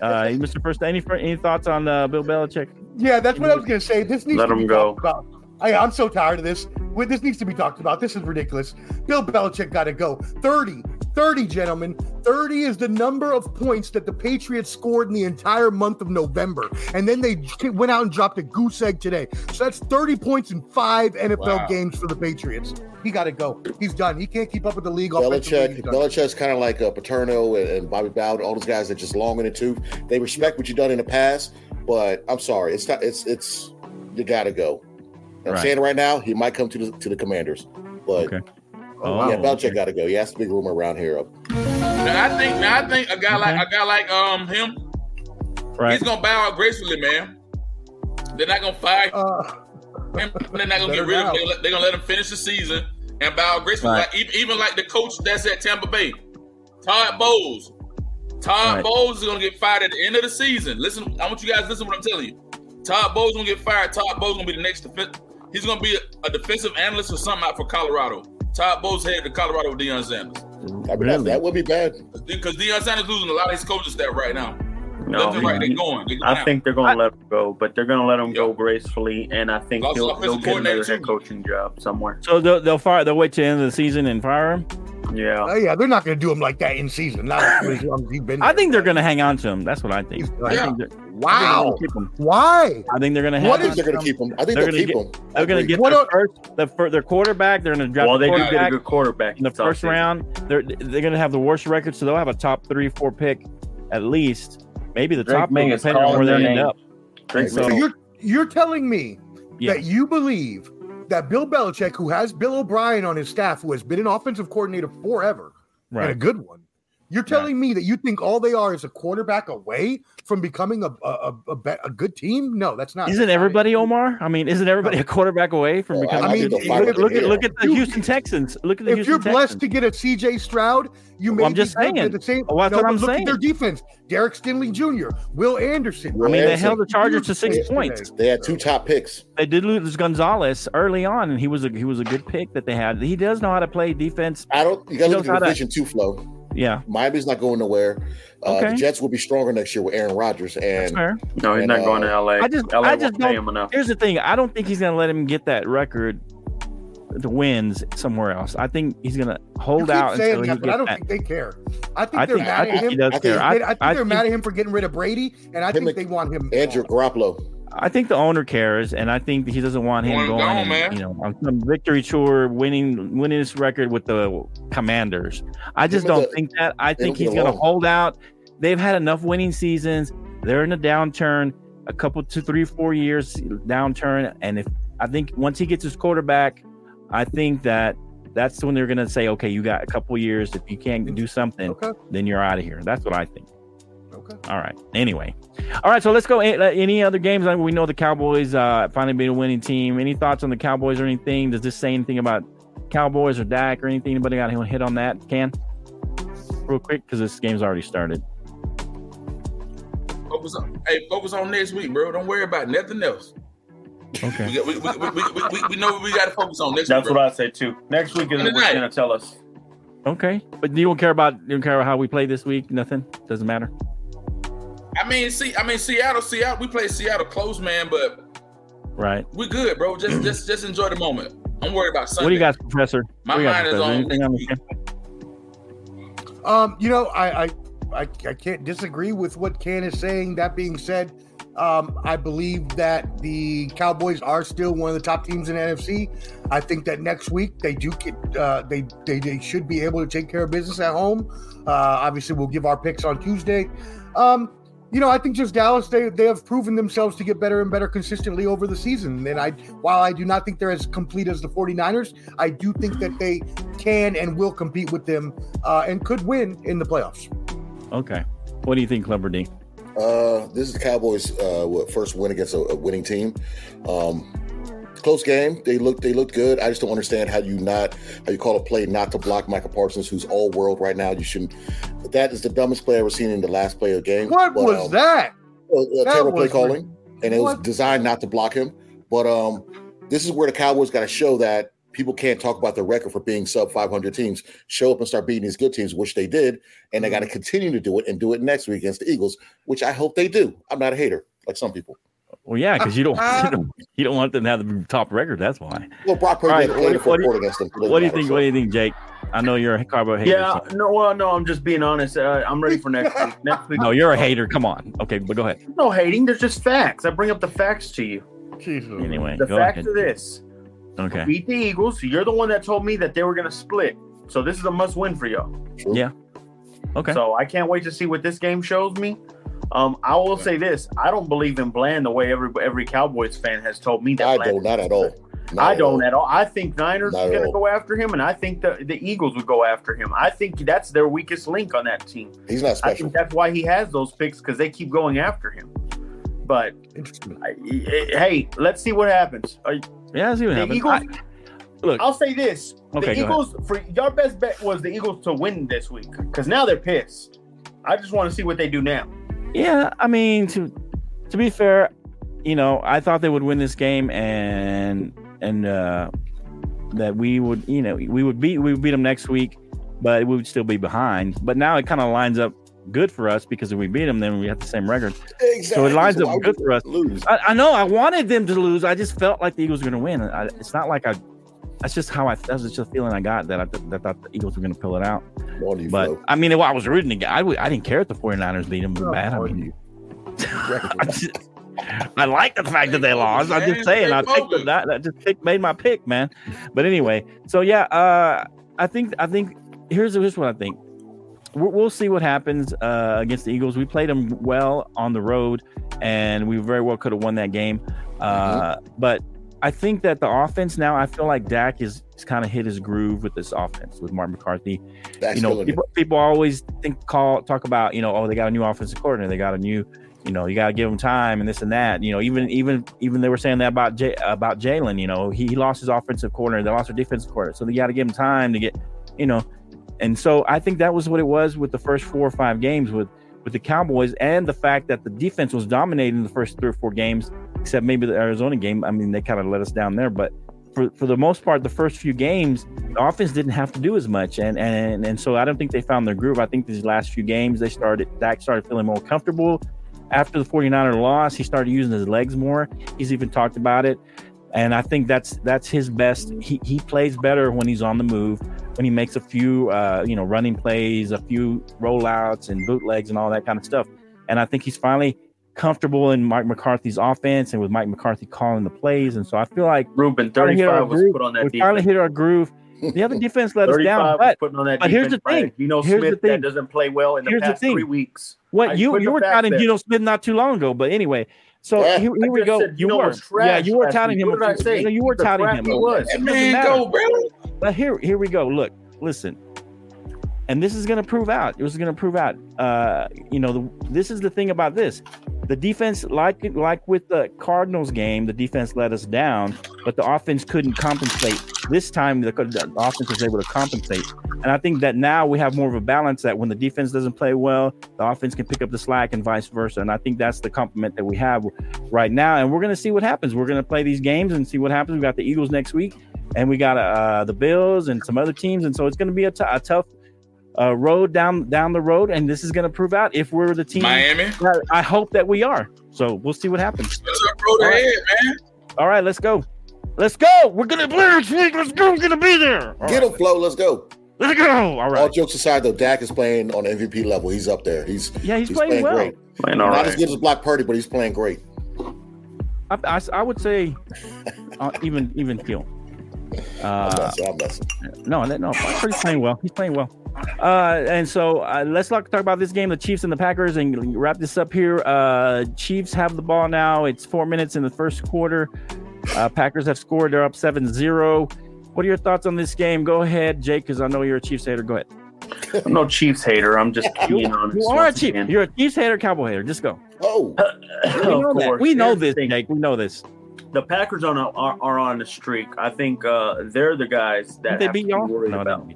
uh, Mr. First, any any thoughts on uh, Bill Belichick? Yeah, that's what I was gonna say. This needs Let to him be go. talked about. I, I'm so tired of this. This needs to be talked about. This is ridiculous. Bill Belichick got to go. 30, 30, gentlemen. 30 is the number of points that the Patriots scored in the entire month of November. And then they went out and dropped a goose egg today. So that's 30 points in five NFL Wow. games for the Patriots. He got to go. He's done. He can't keep up with the league. offensively. Belichick, He's done. Belichick's kind of like uh, Paterno and, and Bobby Bowden, all those guys that just long in the tooth. They respect what you've done in the past, but I'm sorry, it's not. It's it's you got to go. I'm Right. saying right now, he might come to the to the Commanders, but Okay. Yeah, Oh, Belichick got to go. Yeah, that's the big rumor around here. Now I think now I think a guy like Okay. a guy like um him, Right. he's gonna bow out gracefully, man. They're not gonna fire Uh, him. They're not gonna Let get him rid of him. They're gonna let- They're gonna let him finish the season and bow out gracefully. Right. Like, even, even like the coach that's at Tampa Bay, Todd Bowles. Todd Right. Bowles is gonna get fired at the end of the season. Listen, I want you guys to listen to what I'm telling you. Todd Bowles gonna get fired. Todd Bowles gonna be the next defense. He's gonna be a, a defensive analyst or something out for Colorado. Todd Bowles headed to Colorado with Deion Sanders I that, Really? that would be bad. because Deion Sanders losing a lot of his coaching staff right now. No, Left right, they're going. They're going I out. think they're going to let him go, but they're going to let him go gracefully, and I think Lost he'll, he'll get another coordinator, head coaching job somewhere. So they'll, they'll fire. They'll wait to the end of the season and fire him. Yeah. oh, yeah, they're not going to do him like that in season. Not as *laughs* long as he's been. I think they're going to hang on to him. That's what I think. He's I think they're, I think they're Wow. keep him. Why? I think they're going to hang What I think they're going to keep them? I think They're gonna keep get- him. They're going to get What their a- first, the, fir- their quarterback. They're going to draft Well, they do get a quarterback good quarterback in the first offseason. round. They're they're going to have the worst record, so they'll have a top three, four pick at least. Maybe the Drake top Maye pick, is depending on where they their end name. up. Drake So- So you're you're telling me Yeah. that you believe that Bill Belichick, who has Bill O'Brien on his staff, who has been an offensive coordinator forever and a good one, you're telling me that you think all they are is a quarterback away from becoming a a, a, a, a good team? No, that's not. Isn't everybody Omar? I mean, isn't everybody a quarterback away from I- becoming? I mean, look, if- if- look at look at the you- Houston Texans. Look at the If Houston you're blessed Texans. to get a CJ Stroud, you may I'm just good, saying. the same. Well, that's no, what I'm look saying. at their defense: Derek Stingley Jr., Will Anderson. I mean, they held the Chargers to six Yesterday. points. They had two top picks. They did lose Gonzalez early on, and he was a he was a good pick that they had. He does know how to play defense. I don't. You got He to look at the how to- division too, Flo. Yeah, Miami's not going nowhere. Uh, Okay. The Jets will be stronger next year with Aaron Rodgers, that's and fair. No, he's And, not uh, going to LA. I just- LA I won't just don't- him enough. Here's the thing: I don't think he's going to let him get that record, the wins somewhere else. I think he's going to hold out saying until he that, but I don't that. think they care. I think I they're think mad I at think him. he does I think- I, I, think I they're think, mad at him for getting rid of Brady, and I think and they want him. Andrew gone. Garoppolo. I think the owner cares, and I think he doesn't want him Going going, and, man. you know, on some victory tour, winning winning this record with the Commanders. I just don't the- think that. I think he's going to hold out. They've had enough winning seasons. They're in a downturn, a couple, two, three, four years downturn, and if I think once he gets his quarterback, I think that that's when they're going to say, okay, you got a couple years. If you can't do something, Okay. then you're out of here. That's what I think. Okay. All right. Anyway, all right. So let's go. Any other games? I mean, We know the Cowboys uh, finally being a winning team. Any thoughts on the Cowboys or anything? Does this say anything about Cowboys or Dak or anything? Anybody got to hit on that? Can real quick because this game's already started. Focus on, hey, focus on next week, bro. Don't worry about nothing else. We, Okay. we, we, we, we, we, we know what we got to focus on next That's week. what. I say too. Next week is Good what's going to tell us. Okay. But you don't care about you don't care about how we play this week. Nothing. Doesn't matter. I mean, see, I mean, Seattle, Seattle. We play Seattle close, man, but Right. we good, bro. Just, *clears throat* just, just enjoy the moment. I'm worried about Sunday. What do you got, Professor? My What do you got, mind is Professor? on Anything on the? Um, you know, I, I, I, I can't disagree with what Can is saying. That being said, um, I believe that the Cowboys are still one of the top teams in NFC. I think that next week they do get, uh, they, they, they should be able to take care of business at home. Uh, obviously, we'll give our picks on Tuesday. Um, you know, I think just Dallas, they they have proven themselves to get better and better consistently over the season. And I, while I do not think they're as complete as the 49ers, I do think that they can and will compete with them uh, and could win in the playoffs. Okay. What do you think, Clubber D? Uh, this is the Cowboys' uh, first win against a, a winning team. Um, close game. They look they looked good. I just don't understand how you not how you call a play not to block Micah Parsons, who's all world right now. You shouldn't. That is the dumbest play I've ever seen in the last play of the game. What But, was um, that? uh, uh, That terrible play calling, and it was designed not to block him. But um, this is where the Cowboys got to show that people can't talk about their record for being sub 500 teams. Show up and start beating these good teams, which they did, and they got to Mm-hmm. continue to do it and do it next week against the Eagles, which I hope they do. I'm not a hater like some people. Well, yeah, because you don't, *laughs* you don't you don't want them to have the top record. That's why. Well, Brock Purdy All right, played in the what- what do you- against them. What do you think? so. What do you think, Jake? I know you're a carbo hater. Yeah, so- no, well, no, I'm just being honest. Uh, I'm ready for next week. Next week, *laughs* No, you're a hater. Come on. Okay, but go ahead. no hating. There's just facts. I bring up the facts to you. Jesus. Anyway, The go facts ahead. are this: Okay. beat the Eagles. You're the one that told me that they were going to split. So this is a must-win for y'all. Yeah. Okay. So I can't wait to see what this game shows me. Um, I will say this: I don't believe in Bland the way every every Cowboys fan has told me that. I Bland don't, not at all. Not I at don't all. at all. I think Niners Not are going to go after him, and I think the, the Eagles would go after him. I think that's their weakest link on that team. He's not I special. think that's why he has those picks because they keep going after him. But Interesting. I, I- hey, let's see what happens. Are- yeah, see what happens. Eagles. I- look, I'll say this: Okay, the go Eagles for your best bet was the Eagles to win this week because now they're pissed. I just want to see what they do now. Yeah, I mean to to be fair, you know, I thought they would win this game and and uh that we would, you know, we would beat we would beat them next week, but we would still be behind. But now it kind of lines up good for us because if we beat them, then we have the same record. Exactly. So it lines why up good for us. Lose. I, I know I wanted them to lose. I just felt like the Eagles were going to win. I, it's not like I. That's just how I. That's just a feeling I got that I, that I thought the Eagles were going to pull it out. You, But Flo. I mean, I was rooting to get. I, didn't care if the 49ers beat them Oh, bad. I mean, you. *laughs* I, just, I like the fact that they lost. I'm just saying. I picked them, that. That just pick, made my pick, man. But anyway, so yeah, uh, I think I think here's here's what I think. We'll, we'll see what happens uh, against the Eagles. We played them well on the road, and we very well could have won that game. Uh, But I think that the offense now, I feel like Dak is, is kind of hit his groove with this offense with Mark McCarthy That's you know, people, people always think call talk about you know, oh, they got a new offensive coordinator, they got a new, you know, you got to give them time and this and that. You know, even even even they were saying that about J, about Jalen. You know, he, he lost his offensive coordinator, they lost their defensive coordinator, so they got to give him time to get, you know, and so I think that was what it was with the first four or five games with with the Cowboys and the fact that the defense was dominating the first three or four games, except maybe the Arizona game. I mean, they kind of let us down there, but for, for the most part, the first few games, the offense didn't have to do as much, and and and so I don't think they found their groove. I think these last few games they started Dak started feeling more comfortable after the 49er loss. He started using his legs more. He's even talked about it, and I think that's that's his best. He he plays better when he's on the move, when he makes a few uh, you know running plays, a few rollouts and bootlegs and all that kind of stuff. And I think he's finally comfortable in Mike McCarthy's offense and with Mike McCarthy calling the plays. And so I feel like Ruben, our 35 was groove. put on that we finally hit our groove. The other defense let us down, but but here's the thing. by Geno Here's the Smith thing. that doesn't play well in the Here's the past thing. three weeks. what I you you were touting there. Geno Smith not too long ago. But anyway, so Yeah. here, here we go. said You Geno were, trash yeah, you were touting him. What did I say? You were touting him. he was. Man go, bro. But here, here we go. Look, listen, and this is going to prove out. It was going to prove out. Uh, you know, the, this is the thing about this. The defense, like like with the Cardinals game, the defense let us down, but the offense couldn't compensate. This time, the, the offense was able to compensate, and I think that now we have more of a balance. That when the defense doesn't play well, the offense can pick up the slack, and vice versa. And I think that's the compliment that we have right now. And we're going to see what happens. We're going to play these games and see what happens. We got the Eagles next week and we got uh, the Bills and some other teams, and so it's going to be a, t- a tough uh, road down down the road, and this is going to prove out if we're the team. Miami. that I hope that we are. So we'll see what happens. What's up, road All right. ahead, man? All right, let's go. Let's go. We're gonna play next week. Let's go. We're gonna be there. All Get right, him, Flo. Let's go. Let's go. All right. All All right. jokes aside, though, Dak is playing on MVP level. He's up there. He's Yeah, he's, he's playing, playing well. great. Playing all Not as good as Brock Purdy, but he's playing great. I, I, I would say *laughs* uh, even even kill. I'm Uh, messing. I'm messing. no, no, he's playing well. He's playing well. Uh, and so uh, let's talk, talk about this game, the Chiefs and the Packers, and wrap this up here. Uh, Chiefs have the ball now. It's four minutes in the first quarter. Uh, Packers have scored. They're up 7-0. What are your thoughts on this game? Go ahead, Jake, because I know you're a Chiefs hater. Go ahead. *laughs* I'm no Chiefs hater. I'm just You, keen on you are a once Chief. again. You're a Chiefs hater, Cowboy hater. Just go. Oh, *laughs* We know, Of that. course. we know this. Jake. We know this. The Packers on a, are, are on a streak. I think uh, they're the guys that they have beat to be y'all? worried No, about.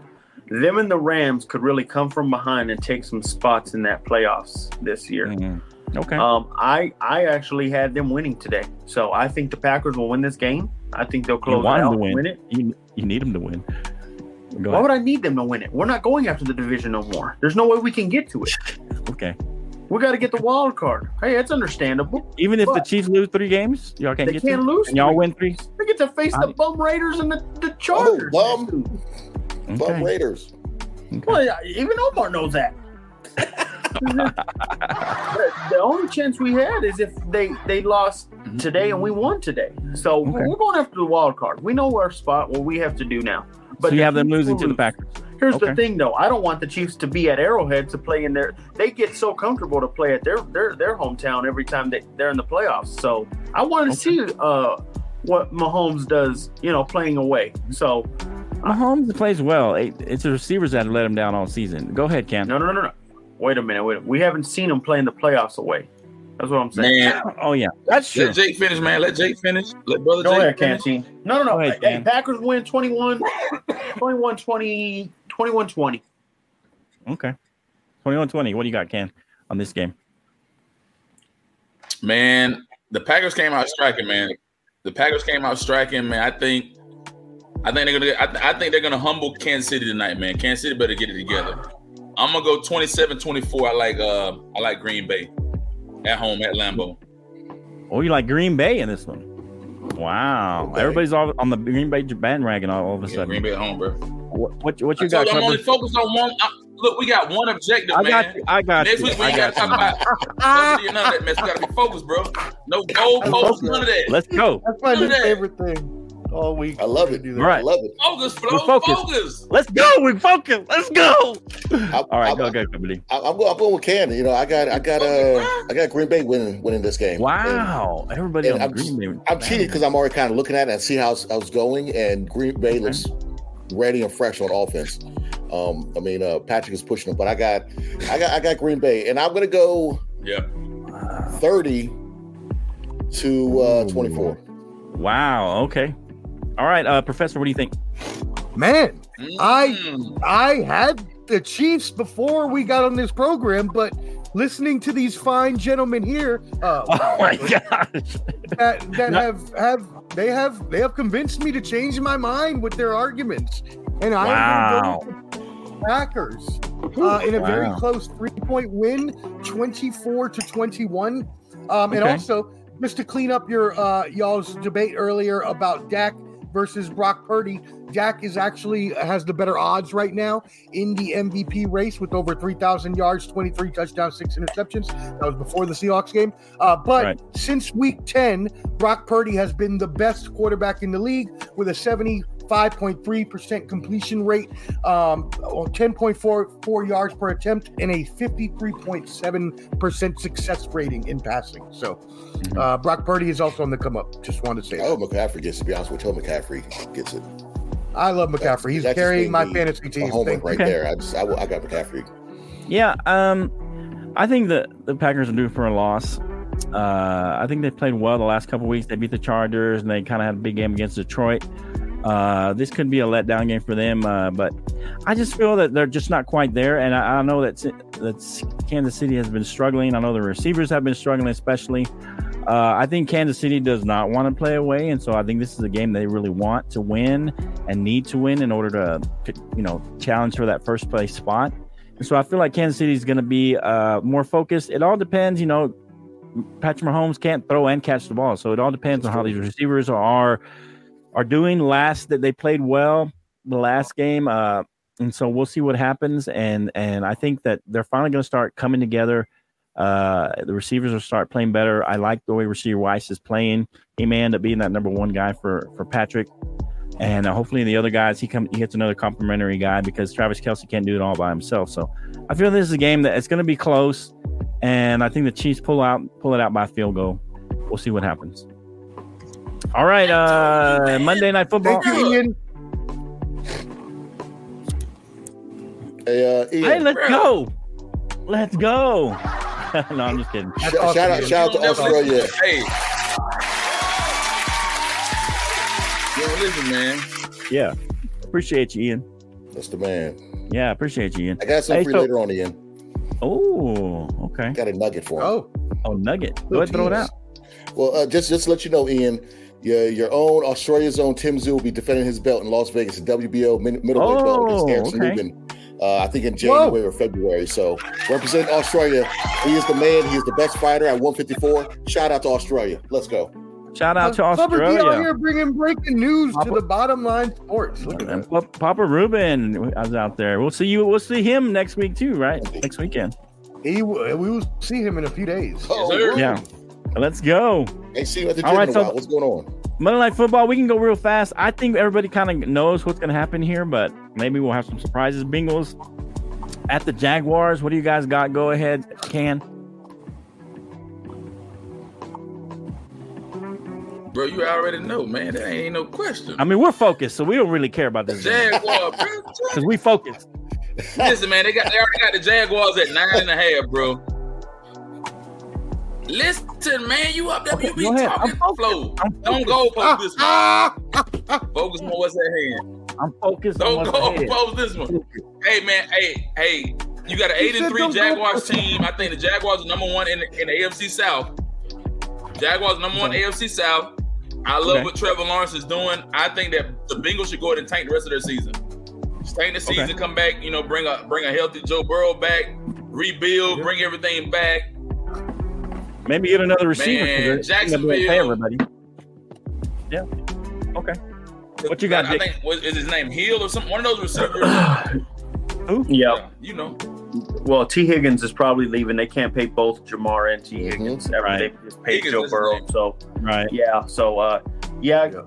Them and the Rams could really come from behind and take some spots in that playoffs this year. Mhm. Okay. Um, I I actually had them winning today, so I think the Packers will win this game. I think they'll close want it out to and win. win it. You, you need them to win. Go Why ahead. would I need them to win it? We're not going after the division no more. There's no way we can get to it. Okay. We got to get the wild card. Hey, that's understandable. Even if the Chiefs lose three games, y'all can't They get can't to? lose. And y'all three. win three? They get to face the bum Raiders and the, the oh, Chargers. bum. next week. Bum Okay. Raiders. Well, even Omar knows that. *laughs* the, the only chance we had is if they they lost mm-hmm. today and we won today. So Okay. we're going after the wild card. We know our spot. What we have to do now. so you have them losing will to the. Packers. Here's Okay. the thing, though. I don't want the Chiefs to be at Arrowhead to play in their. They get so comfortable to play at their their their hometown every time they they're in the playoffs. So I want to see uh what Mahomes does. You know, playing away. So Mahomes plays well. It- It's the receivers that have let him down all season. Go ahead, Cam. no, no, no, no. Wait a minute. Wait. We haven't seen him play in the playoffs away. That's what I'm saying. Man, Oh yeah, that's true. let Jake finish, man. Let Jake finish. Let brother Go Jake ahead, finish. Canteen. No, no, no. Ahead, hey, Cam. Packers win 21, 21 20, 21 20. Okay. 21-20. What do you got, Ken, on this game? Man, the Packers came out striking, man. The Packers came out striking, man. I think, I think they're gonna, I, I think they're gonna humble Kansas City tonight, man. Kansas City better get it together. I'm gonna go 27-24. I like, uh, I like Green Bay at home at Lambeau. Oh, you like Green Bay in this one? Wow. Okay. Everybody's all on the Green Bay bandwagon all, all of a Yeah, sudden. Green Bay at home, bro. What, what, what you I got, you I'm only focused on one. I, look, we got one objective, I man. got you. I got Next you. week we I ain't gotta got talk you. about publicity or none of that mess. We gotta be focused, bro. No *laughs* goal post, none of that. Let's go. That's my new that. favorite thing all week. I love it. Do that. I Right. love it. Focus, We're Flo. focused. Focus. Let's go. We're focused. Let's go. I, All right, I, go, go, Company. I, I'm, going, I'm going with Cannon. You know, I got, I got, uh, I got Green Bay winning, winning this game. And Wow. Everybody and on I'm, Green Bay. I'm cheating because I'm already kind of looking at it and see how I was going, and Green Bay looks ready and fresh on offense. Um, I mean, uh, Patrick is pushing them, but I got, I got, I got Green Bay, and I'm gonna go Yeah. 30 to uh, 24. Wow. Okay. All right, uh, Professor, what do you think? Man, I- Mm. I had the Chiefs before we got on this program, but listening to these fine gentlemen here, uh, *laughs* Oh my *laughs* gosh. that, that No. have have they have they have convinced me to change my mind with their arguments, and I Wow. am going to go with the Packers uh, in a very close three point win, twenty four to twenty one, um, and Okay. also just to clean up your uh, y'all's debate earlier about Dak versus Brock Purdy. Dak is actually has the better odds right now in the MVP race with over 3,000 yards, 23 touchdowns, six interceptions. That was before the Seahawks game. Uh, but Right. since week 10, Brock Purdy has been the best quarterback in the league with a 75.3% completion rate, um, 10.44 yards per attempt, and a 53.7% success rating in passing. So uh, Brock Purdy is also on the come up. Just wanted to say I hope McCaffrey gets to be honest with you. McCaffrey gets it. I love McCaffrey. He's That carrying my fantasy team. homer right Okay. there. I just, I, I got McCaffrey. Yeah, um, I think the the Packers are due for a loss. Uh, I think they played well the last couple weeks. They beat the Chargers and they kind of had a big game against Detroit. Uh, this could be a letdown game for them, uh, but I just feel that they're just not quite there. And I, I know that that Kansas City has been struggling. I know the receivers have been struggling, especially. Uh, I think Kansas City does not want to play away, and so I think this is a game they really want to win and need to win in order to, you know, challenge for that first place spot. And so I feel like Kansas City is going to be uh, more focused. It all depends, you know. Patrick Mahomes can't throw and catch the ball, so it all depends on how these receivers are are doing. Last that they played well the last game, uh, and so we'll see what happens. And and I think that they're finally going to start coming together. Uh, the receivers will start playing better. I like the way receiver Weiss is playing. He may end up being that number one guy for for Patrick. And uh, hopefully the other guys, he come he gets another complimentary guy because Travis Kelce can't do it all by himself. So I feel this is a game that it's going to be close, and I think the Chiefs pull out pull it out by field goal. We'll see what happens. All right, uh, Monday Night Football. Thank you, Ian. Hey, uh, Ian, Hey, let's go. Let's go. *laughs* no, I'm just kidding. Sh- shout out, shout out to You don't never Australia. listen- Hey. Yo, listen, man. Yeah, appreciate you, Ian. That's the man. Yeah, appreciate you, Ian. I got some Hey, for you so- later on, Ian. Oh, okay. Got a nugget for him. Oh, Oh, Nugget. Go ahead, throw it out. Well, uh, just just to let you know, Ian, your your own Australia's own Tim Tszyu will be defending his belt in Las Vegas, the WBO min- middleweight belt against Oh, Harrison okay. Rubin. Uh, I think in January or February. So represent Australia, he is the man. He is the best fighter at 154. Shout out to Australia. Let's go. Shout out to Clubber D out Australia. here bringing breaking news to the bottom line sports. Look at And that. Papa Ruben was out there. We'll see you. We'll see him next week too, right? Next weekend. He, we will see him in a few days. Oh. Yeah. Let's go. Ain't seen you at the All in a so- while. What's going on? Monday Night Football. We can go real fast. I think everybody kind of knows what's going to happen here, but maybe we'll have some surprises. Bengals at the Jaguars. What do you guys got? Go ahead, Can. Bro, you already know, man. That ain't no question. I mean, we're focused, so we don't really care about this Jaguar, *laughs* bro. because we focused. Listen, man, they got they already got the Jaguars at nine and a half, bro. Listen, man, you up there, you be talking I'm focused. flow. I'm Don't go post this one. Focus on what's at hand. I'm focused on Don't go *laughs* post this one. Hey, man, hey, hey, you got an eight and three Jaguars team. I think the Jaguars are number one in the, in the AFC South. Jaguars number one AFC South. I love Okay. what Trevor Lawrence is doing. I think that the Bengals should go ahead and tank the rest of their season. Just tank the season, Okay. come back, you know, bring a bring a healthy Joe Burrow back, rebuild, bring everything back. Maybe get another receiver. Man, they're- they're gonna pay everybody. Yeah. Okay. What you got, I Jake? think what is his name Hill or something? One of those receivers. *sighs* Who? Yeah. you know. Well, Tee Higgins is probably leaving. They can't pay both Ja'Marr and Tee Higgins. Right. Everything just paid Higgins Joe Burrow. So Right. yeah. So uh, yeah, Yeah.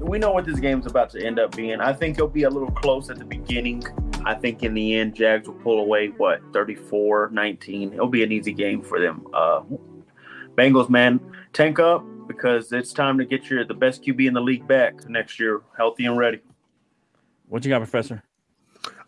we know what this game's about to end up being. I think it'll be a little close at the beginning. I think in the end, Jags will pull away what 34-19. It'll be an easy game for them. Uh, Bengals, man, tank up because it's time to get your the best QB in the league back next year, healthy and ready. What you got, Professor?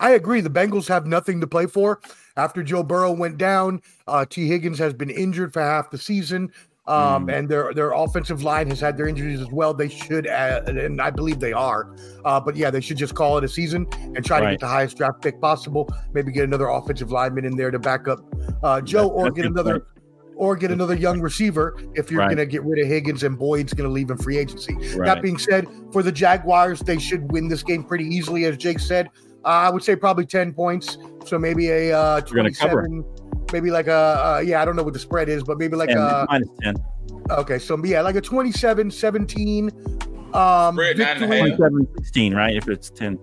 I agree. The Bengals have nothing to play for. After Joe Burrow went down, uh, Tee Higgins has been injured for half the season. Um, and their their offensive line has had their injuries as well. They should, uh, and I believe they are. Uh, but yeah, they should just call it a season and try to get the highest draft pick possible. Maybe get another offensive lineman in there to back up uh, Joe, That's- or that's get another, point. Or get another young receiver if you're Right. going to get rid of Higgins and Boyd's going to leave in free agency. Right. That being said, for the Jaguars, they should win this game pretty easily, as Jake said. Uh, I would say probably 10 points. So maybe a uh, You're gonna cover. 27, maybe like a, uh, yeah, I don't know what the spread is, but maybe like Ten, a, minus 10. okay, so yeah, like a 27 17 um, Spread nine and a victory. half. 27, 16, right? If it's 10.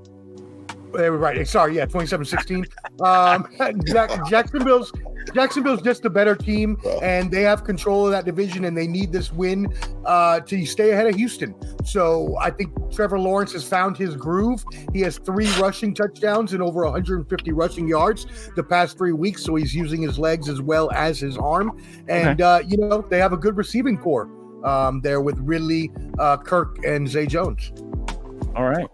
Uh, Right. Sorry. Yeah. 27 16. Um, *laughs* Jack, Jacksonville's Jacksonville's just a better team, and they have control of that division, and they need this win uh, to stay ahead of Houston. So I think Trevor Lawrence has found his groove. He has three rushing touchdowns and over 150 rushing yards the past three weeks. So he's using his legs as well as his arm, and uh, you know they have a good receiving corps um, there with Ridley, uh, Kirk, and Zay Jones. All right.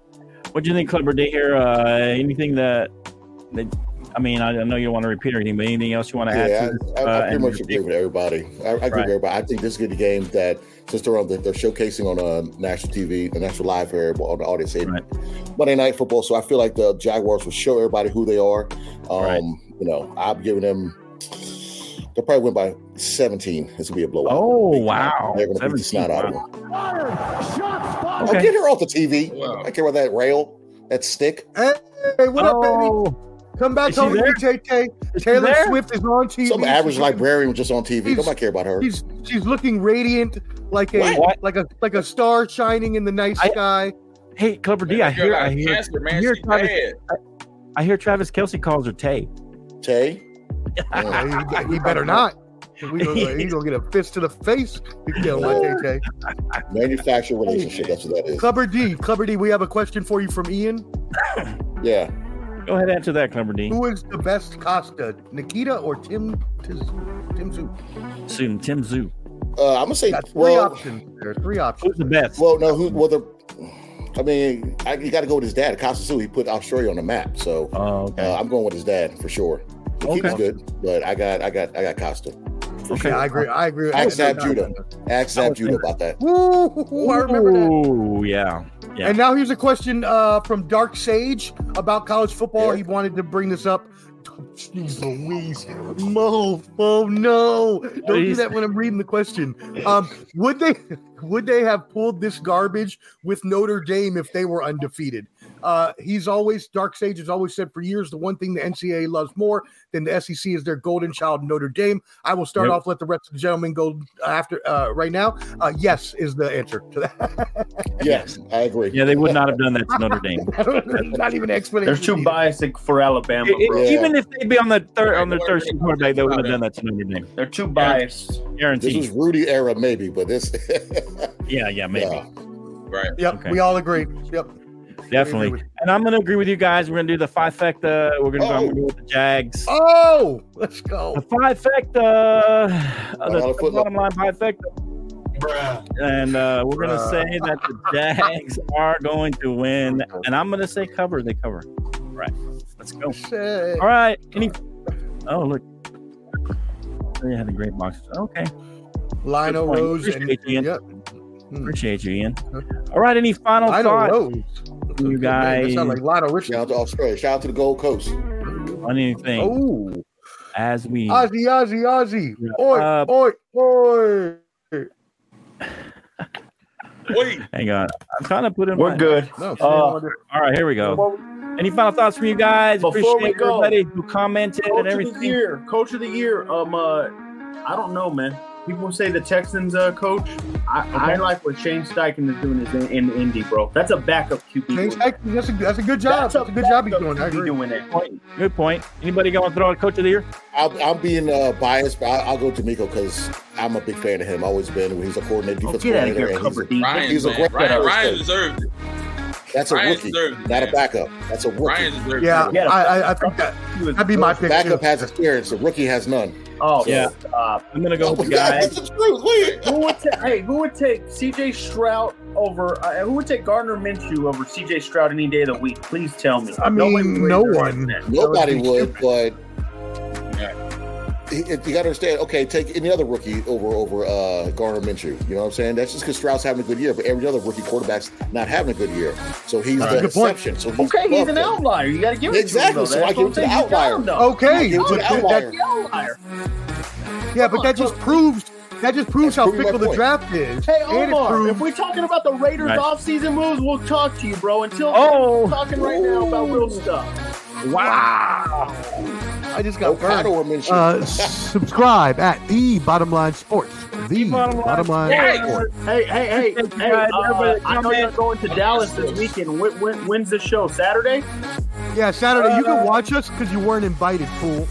What do you think, Clubber D here? Uh, anything that, that I mean, I, I know you don't want to repeat anything, but anything else you want to add Yeah, to? I, I, uh, I pretty much agree with everybody. I, I agree Right. with everybody. I think this is a good game that since they're on the, they're showcasing on uh, national TV, the national live here on the audience Right. Monday Night Football. So I feel like the Jaguars will show everybody who they are. Um, Right. You know, I'm giving them. They'll probably win by 17. This will be a blowout. Oh, Big wow. They're going to beat the snot out of wow. them. Oh, Okay. get her off the TV. Wow. I care about that rail, that stick. Hey, what up, baby? Oh, Come back Is home to me, Tay Tay. Taylor there? Swift is on TV. Some average She's librarian was just on TV. He's- Nobody care about her. She's she's looking radiant, like a What? like a like a star shining in the night I- sky. Hey, Clubber D, I That girl hear, I hear, cancer. I hear Travis, bad. I hear Travis Kelce calls her Tay. Tay. Mm. he, he *laughs* better not. We gonna, he gonna get a fist to the face. He kill my Tay Tay. Manufacturer relationship. That's what that is. Clubber D, Clubber D. We have a question for you from Ian. Yeah. Go ahead, answer that, Clubber D. Who is the best Costa, Nikita or Tim Tiz, Tim Tszyu? Soon, Tim Tszyu. Uh, I'm gonna say. Got three Well, options. There, are three options. Who's the best? well, no. Who? Well, the. I mean, I, you got to go with his dad, Costa He put Australia on the map, so Oh, okay. uh, I'm going with his dad for sure. Nikita's Okay. good, but I got, I got, I got Costa. Okay. Yeah, I agree. I agree. Ask Zab Judah. Ask Zab Judah about that. Woo, I remember that. Ooh, yeah. Yeah. And now here's a question uh, from Dark Sage about college football. Yeah. He wanted to bring this up. Jeez Louise. Mo. Oh no. Don't do that when I'm reading the question. Um, would they *laughs* would they have pulled this garbage with Notre Dame if they were undefeated? Uh, he's always Dark Sage has always said for years the one thing the NCAA loves more than the SEC is their golden child Notre Dame. I will start Yep. off. Let the rest of the gentlemen go after uh, right now. Uh, yes is the answer to that. *laughs* Yes, I agree. yeah, they would not have done that to Notre Dame. *laughs* Not even an explanation. There's too needed. biased for Alabama, It- it- Yeah. Even if they'd be on the third on their third string quarterback, they wouldn't have done that to Notre Dame. They're too biased. Guaranteed. This Guaranteed. was Rudy era, maybe, but this. *laughs* yeah, yeah, maybe. Yeah. Right. Yep, Okay. we all agree. Yep. Definitely. And I'm gonna agree with you guys. We're gonna do the five trifecta. We're gonna, Oh. go with the Jags. Oh, let's go. The trifecta, uh, lot the, of the bottom line trifecta. And uh, we're gonna say that the Jags are going to win, *laughs* and I'm gonna say cover. They cover. All right, let's go. Shit. All right. Any? Oh look, they had a great box. Okay, Lionel Good point. Rose and Appreciate you, Ian. yep. appreciate you, Ian. All right. Any final Lionel thoughts Rose. You That guys- sound like Lionel Shout out to Australia. Shout out to the Gold Coast. on anything Oh, as we? Ozzy, Ozzy, Ozzy. Yeah. Oi, Uh, oi, oi. Wait. Hang on, I'm trying to put in. We're my- good. No, Uh, All right, here we go. Any final thoughts from you guys? Before Appreciate we go, everybody who commented Coach and of the year. Coach of the year. Um, uh, I don't know, man. People say the Texans uh, coach. I, I like what Shane Steichen is doing is in, in Indy, bro. That's a backup QB. James Heck, that's a that's a good job. That's a good job he's doing. I agree. doing it. Point. Good point. Anybody going to throw out coach of the year? I'll, I'm being uh, biased, but I'll, I'll go to Miko because I'm a big fan of him. Always been. He's a coordinator, Oh, defense get out of coordinator. here, and he's cover a- D. Ryan, He's a great Ryan, player. Ryan deserved it. that's a Ryan rookie, deserved it, not a backup. That's a rookie. Ryan Yeah. Yeah. I, I, I think that that'd be my pick. Backup too. has experience. The rookie has none. Oh Yeah. Uh, I'm going to go with the That's guy. the truth. Wait. who would ta- hey? Who would take C.J. Stroud over? Uh, who would take Gardner Minshew over C.J. Stroud any day of the week? Please tell me. I Nobody mean, no raise their one. Nobody would would, but he- you got to understand. Okay, take any other rookie over over uh, Gardner Minshew. You know what I'm saying? That's just because Stroud's having a good year, but every other rookie quarterback's not having a good year. So he's Right. the Good exception. So he's Okay, he's an them. outlier. You got to give it Exactly, to him. Exactly. So though. I That's give what it to the saying. He's got outlier. him. Okay, Give it to the outlier. Outlier. yeah, but that just proves that just proves That's how proving fickle the draft is. Hey Omar, proves- if we're talking about the Raiders Right. offseason moves, we'll talk to you, bro. Until Oh. we're talking right now about real stuff. Wow. I just got Okada burned. or Minshew. Uh, subscribe at the Bottom Line Sports. The Bottom Line Bottom Line Sports. Sports. Hey, hey, hey, hey! guys. Uh, I know you're going to Dallas this weekend. When, when, when's the show? Saturday? Yeah, Saturday. You can watch us because you weren't invited, fool.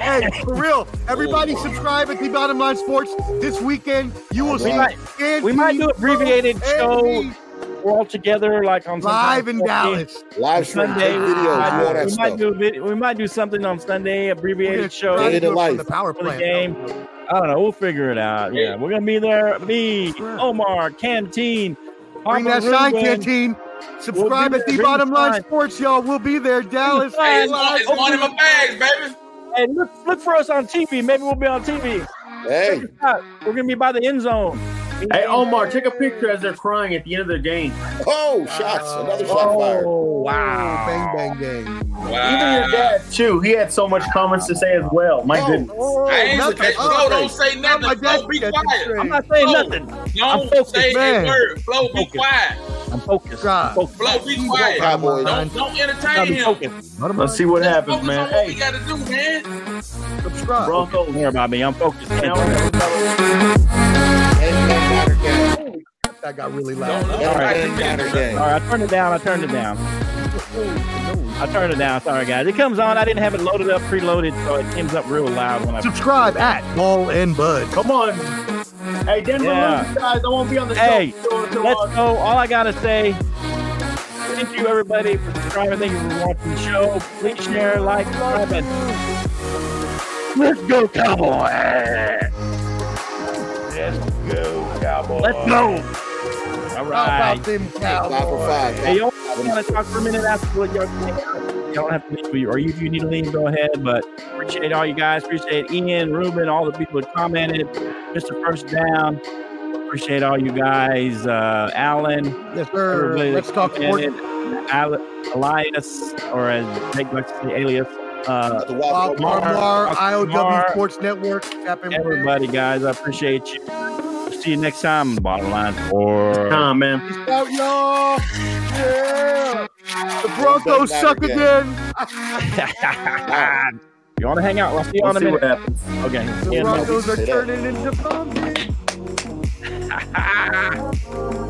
hey, for real. Everybody subscribe at the Bottom Line Sports. This weekend, you will see. might- we might do abbreviated Anthony show We're all together like on live in Sunday. Dallas. Live stream, Sunday. take We, videos, might, do we stuff. might do a vid- we might do something on Sunday, We're abbreviated show try Day to life. the power for the plant. game. I don't know. We'll figure it out. Yeah, we're gonna be there. Me, Omar, Canteen, Bring Papa that shine, Ruben. canteen. Subscribe We'll at the there. Bottom Line sign. Sports, y'all. We'll be there. Dallas. sign. Hey, it's, one, it's one in my bags, baby. Hey, look, look for us on TV. Maybe we'll be on TV. Hey, We're gonna be by the end zone. Hey, Omar, take a picture as they're crying at the end of the game. oh, shots! Oh. Another shot oh, fired. Oh Wow. wow! Bang, bang, bang. Wow. Even your dad, too. He had so much comments to say as well. My Oh. goodness. Oh, I ain't nothing. hey, Oh, Flo, don't say my nothing. dad Flo, be quiet. I'm not saying Flo, nothing. I'm Don't focused, say man. a word. Flo, be Focused. quiet. I'm focused. God. I'm focused. Flo, be quiet. Cowboys. Don't, don't Gotta entertain him. focused. Let's see what Just happens, focus man. on what we Hey, got to do, man. subscribe. Broncos. Don't worry about me. I'm focused. Now Can't we're talk. gonna- And Matter game. That got really loud. look And right Matter game. All right, I turned it down. I turned it down. I turned it down. Sorry, guys. It comes on. I didn't have it loaded up, preloaded, so it comes up real loud when I. Subscribe at Ball and Bud. Come on. Hey, Denver Yeah. loses, guys. I won't be on the Hey, show. until- until, Let's go. All I gotta say. Thank you, everybody, for subscribing. Thank you for watching the show. Please share, like, subscribe, and let's go, Cowboys! Let's go, Cowboys! Let's go! All How right. about them Five for five. Hey, y'all want to talk for a minute after what y'all think? You don't have to leave, or if you need to leave, go ahead. But appreciate all you guys. Appreciate Ian, Ruben, all the people that commented. Mr. First Down. Appreciate all you guys. Uh, Alan. Yes, sir. Let's talk sports. commented. Al- Elias, or as Jake likes to say, alias. Uh, The Bob Wild Mar- Marmar, IOW Sports Network. Tap in with everybody, guys. I appreciate you. See you next time. Bottom line for. Come, man. Peace out, y'all. Yeah. The Broncos suck matter again. *laughs* you want to hang out? We'll see you We'll on a see what minute. happens. Okay. The Yeah, no. Broncos are turning into zombies. *laughs*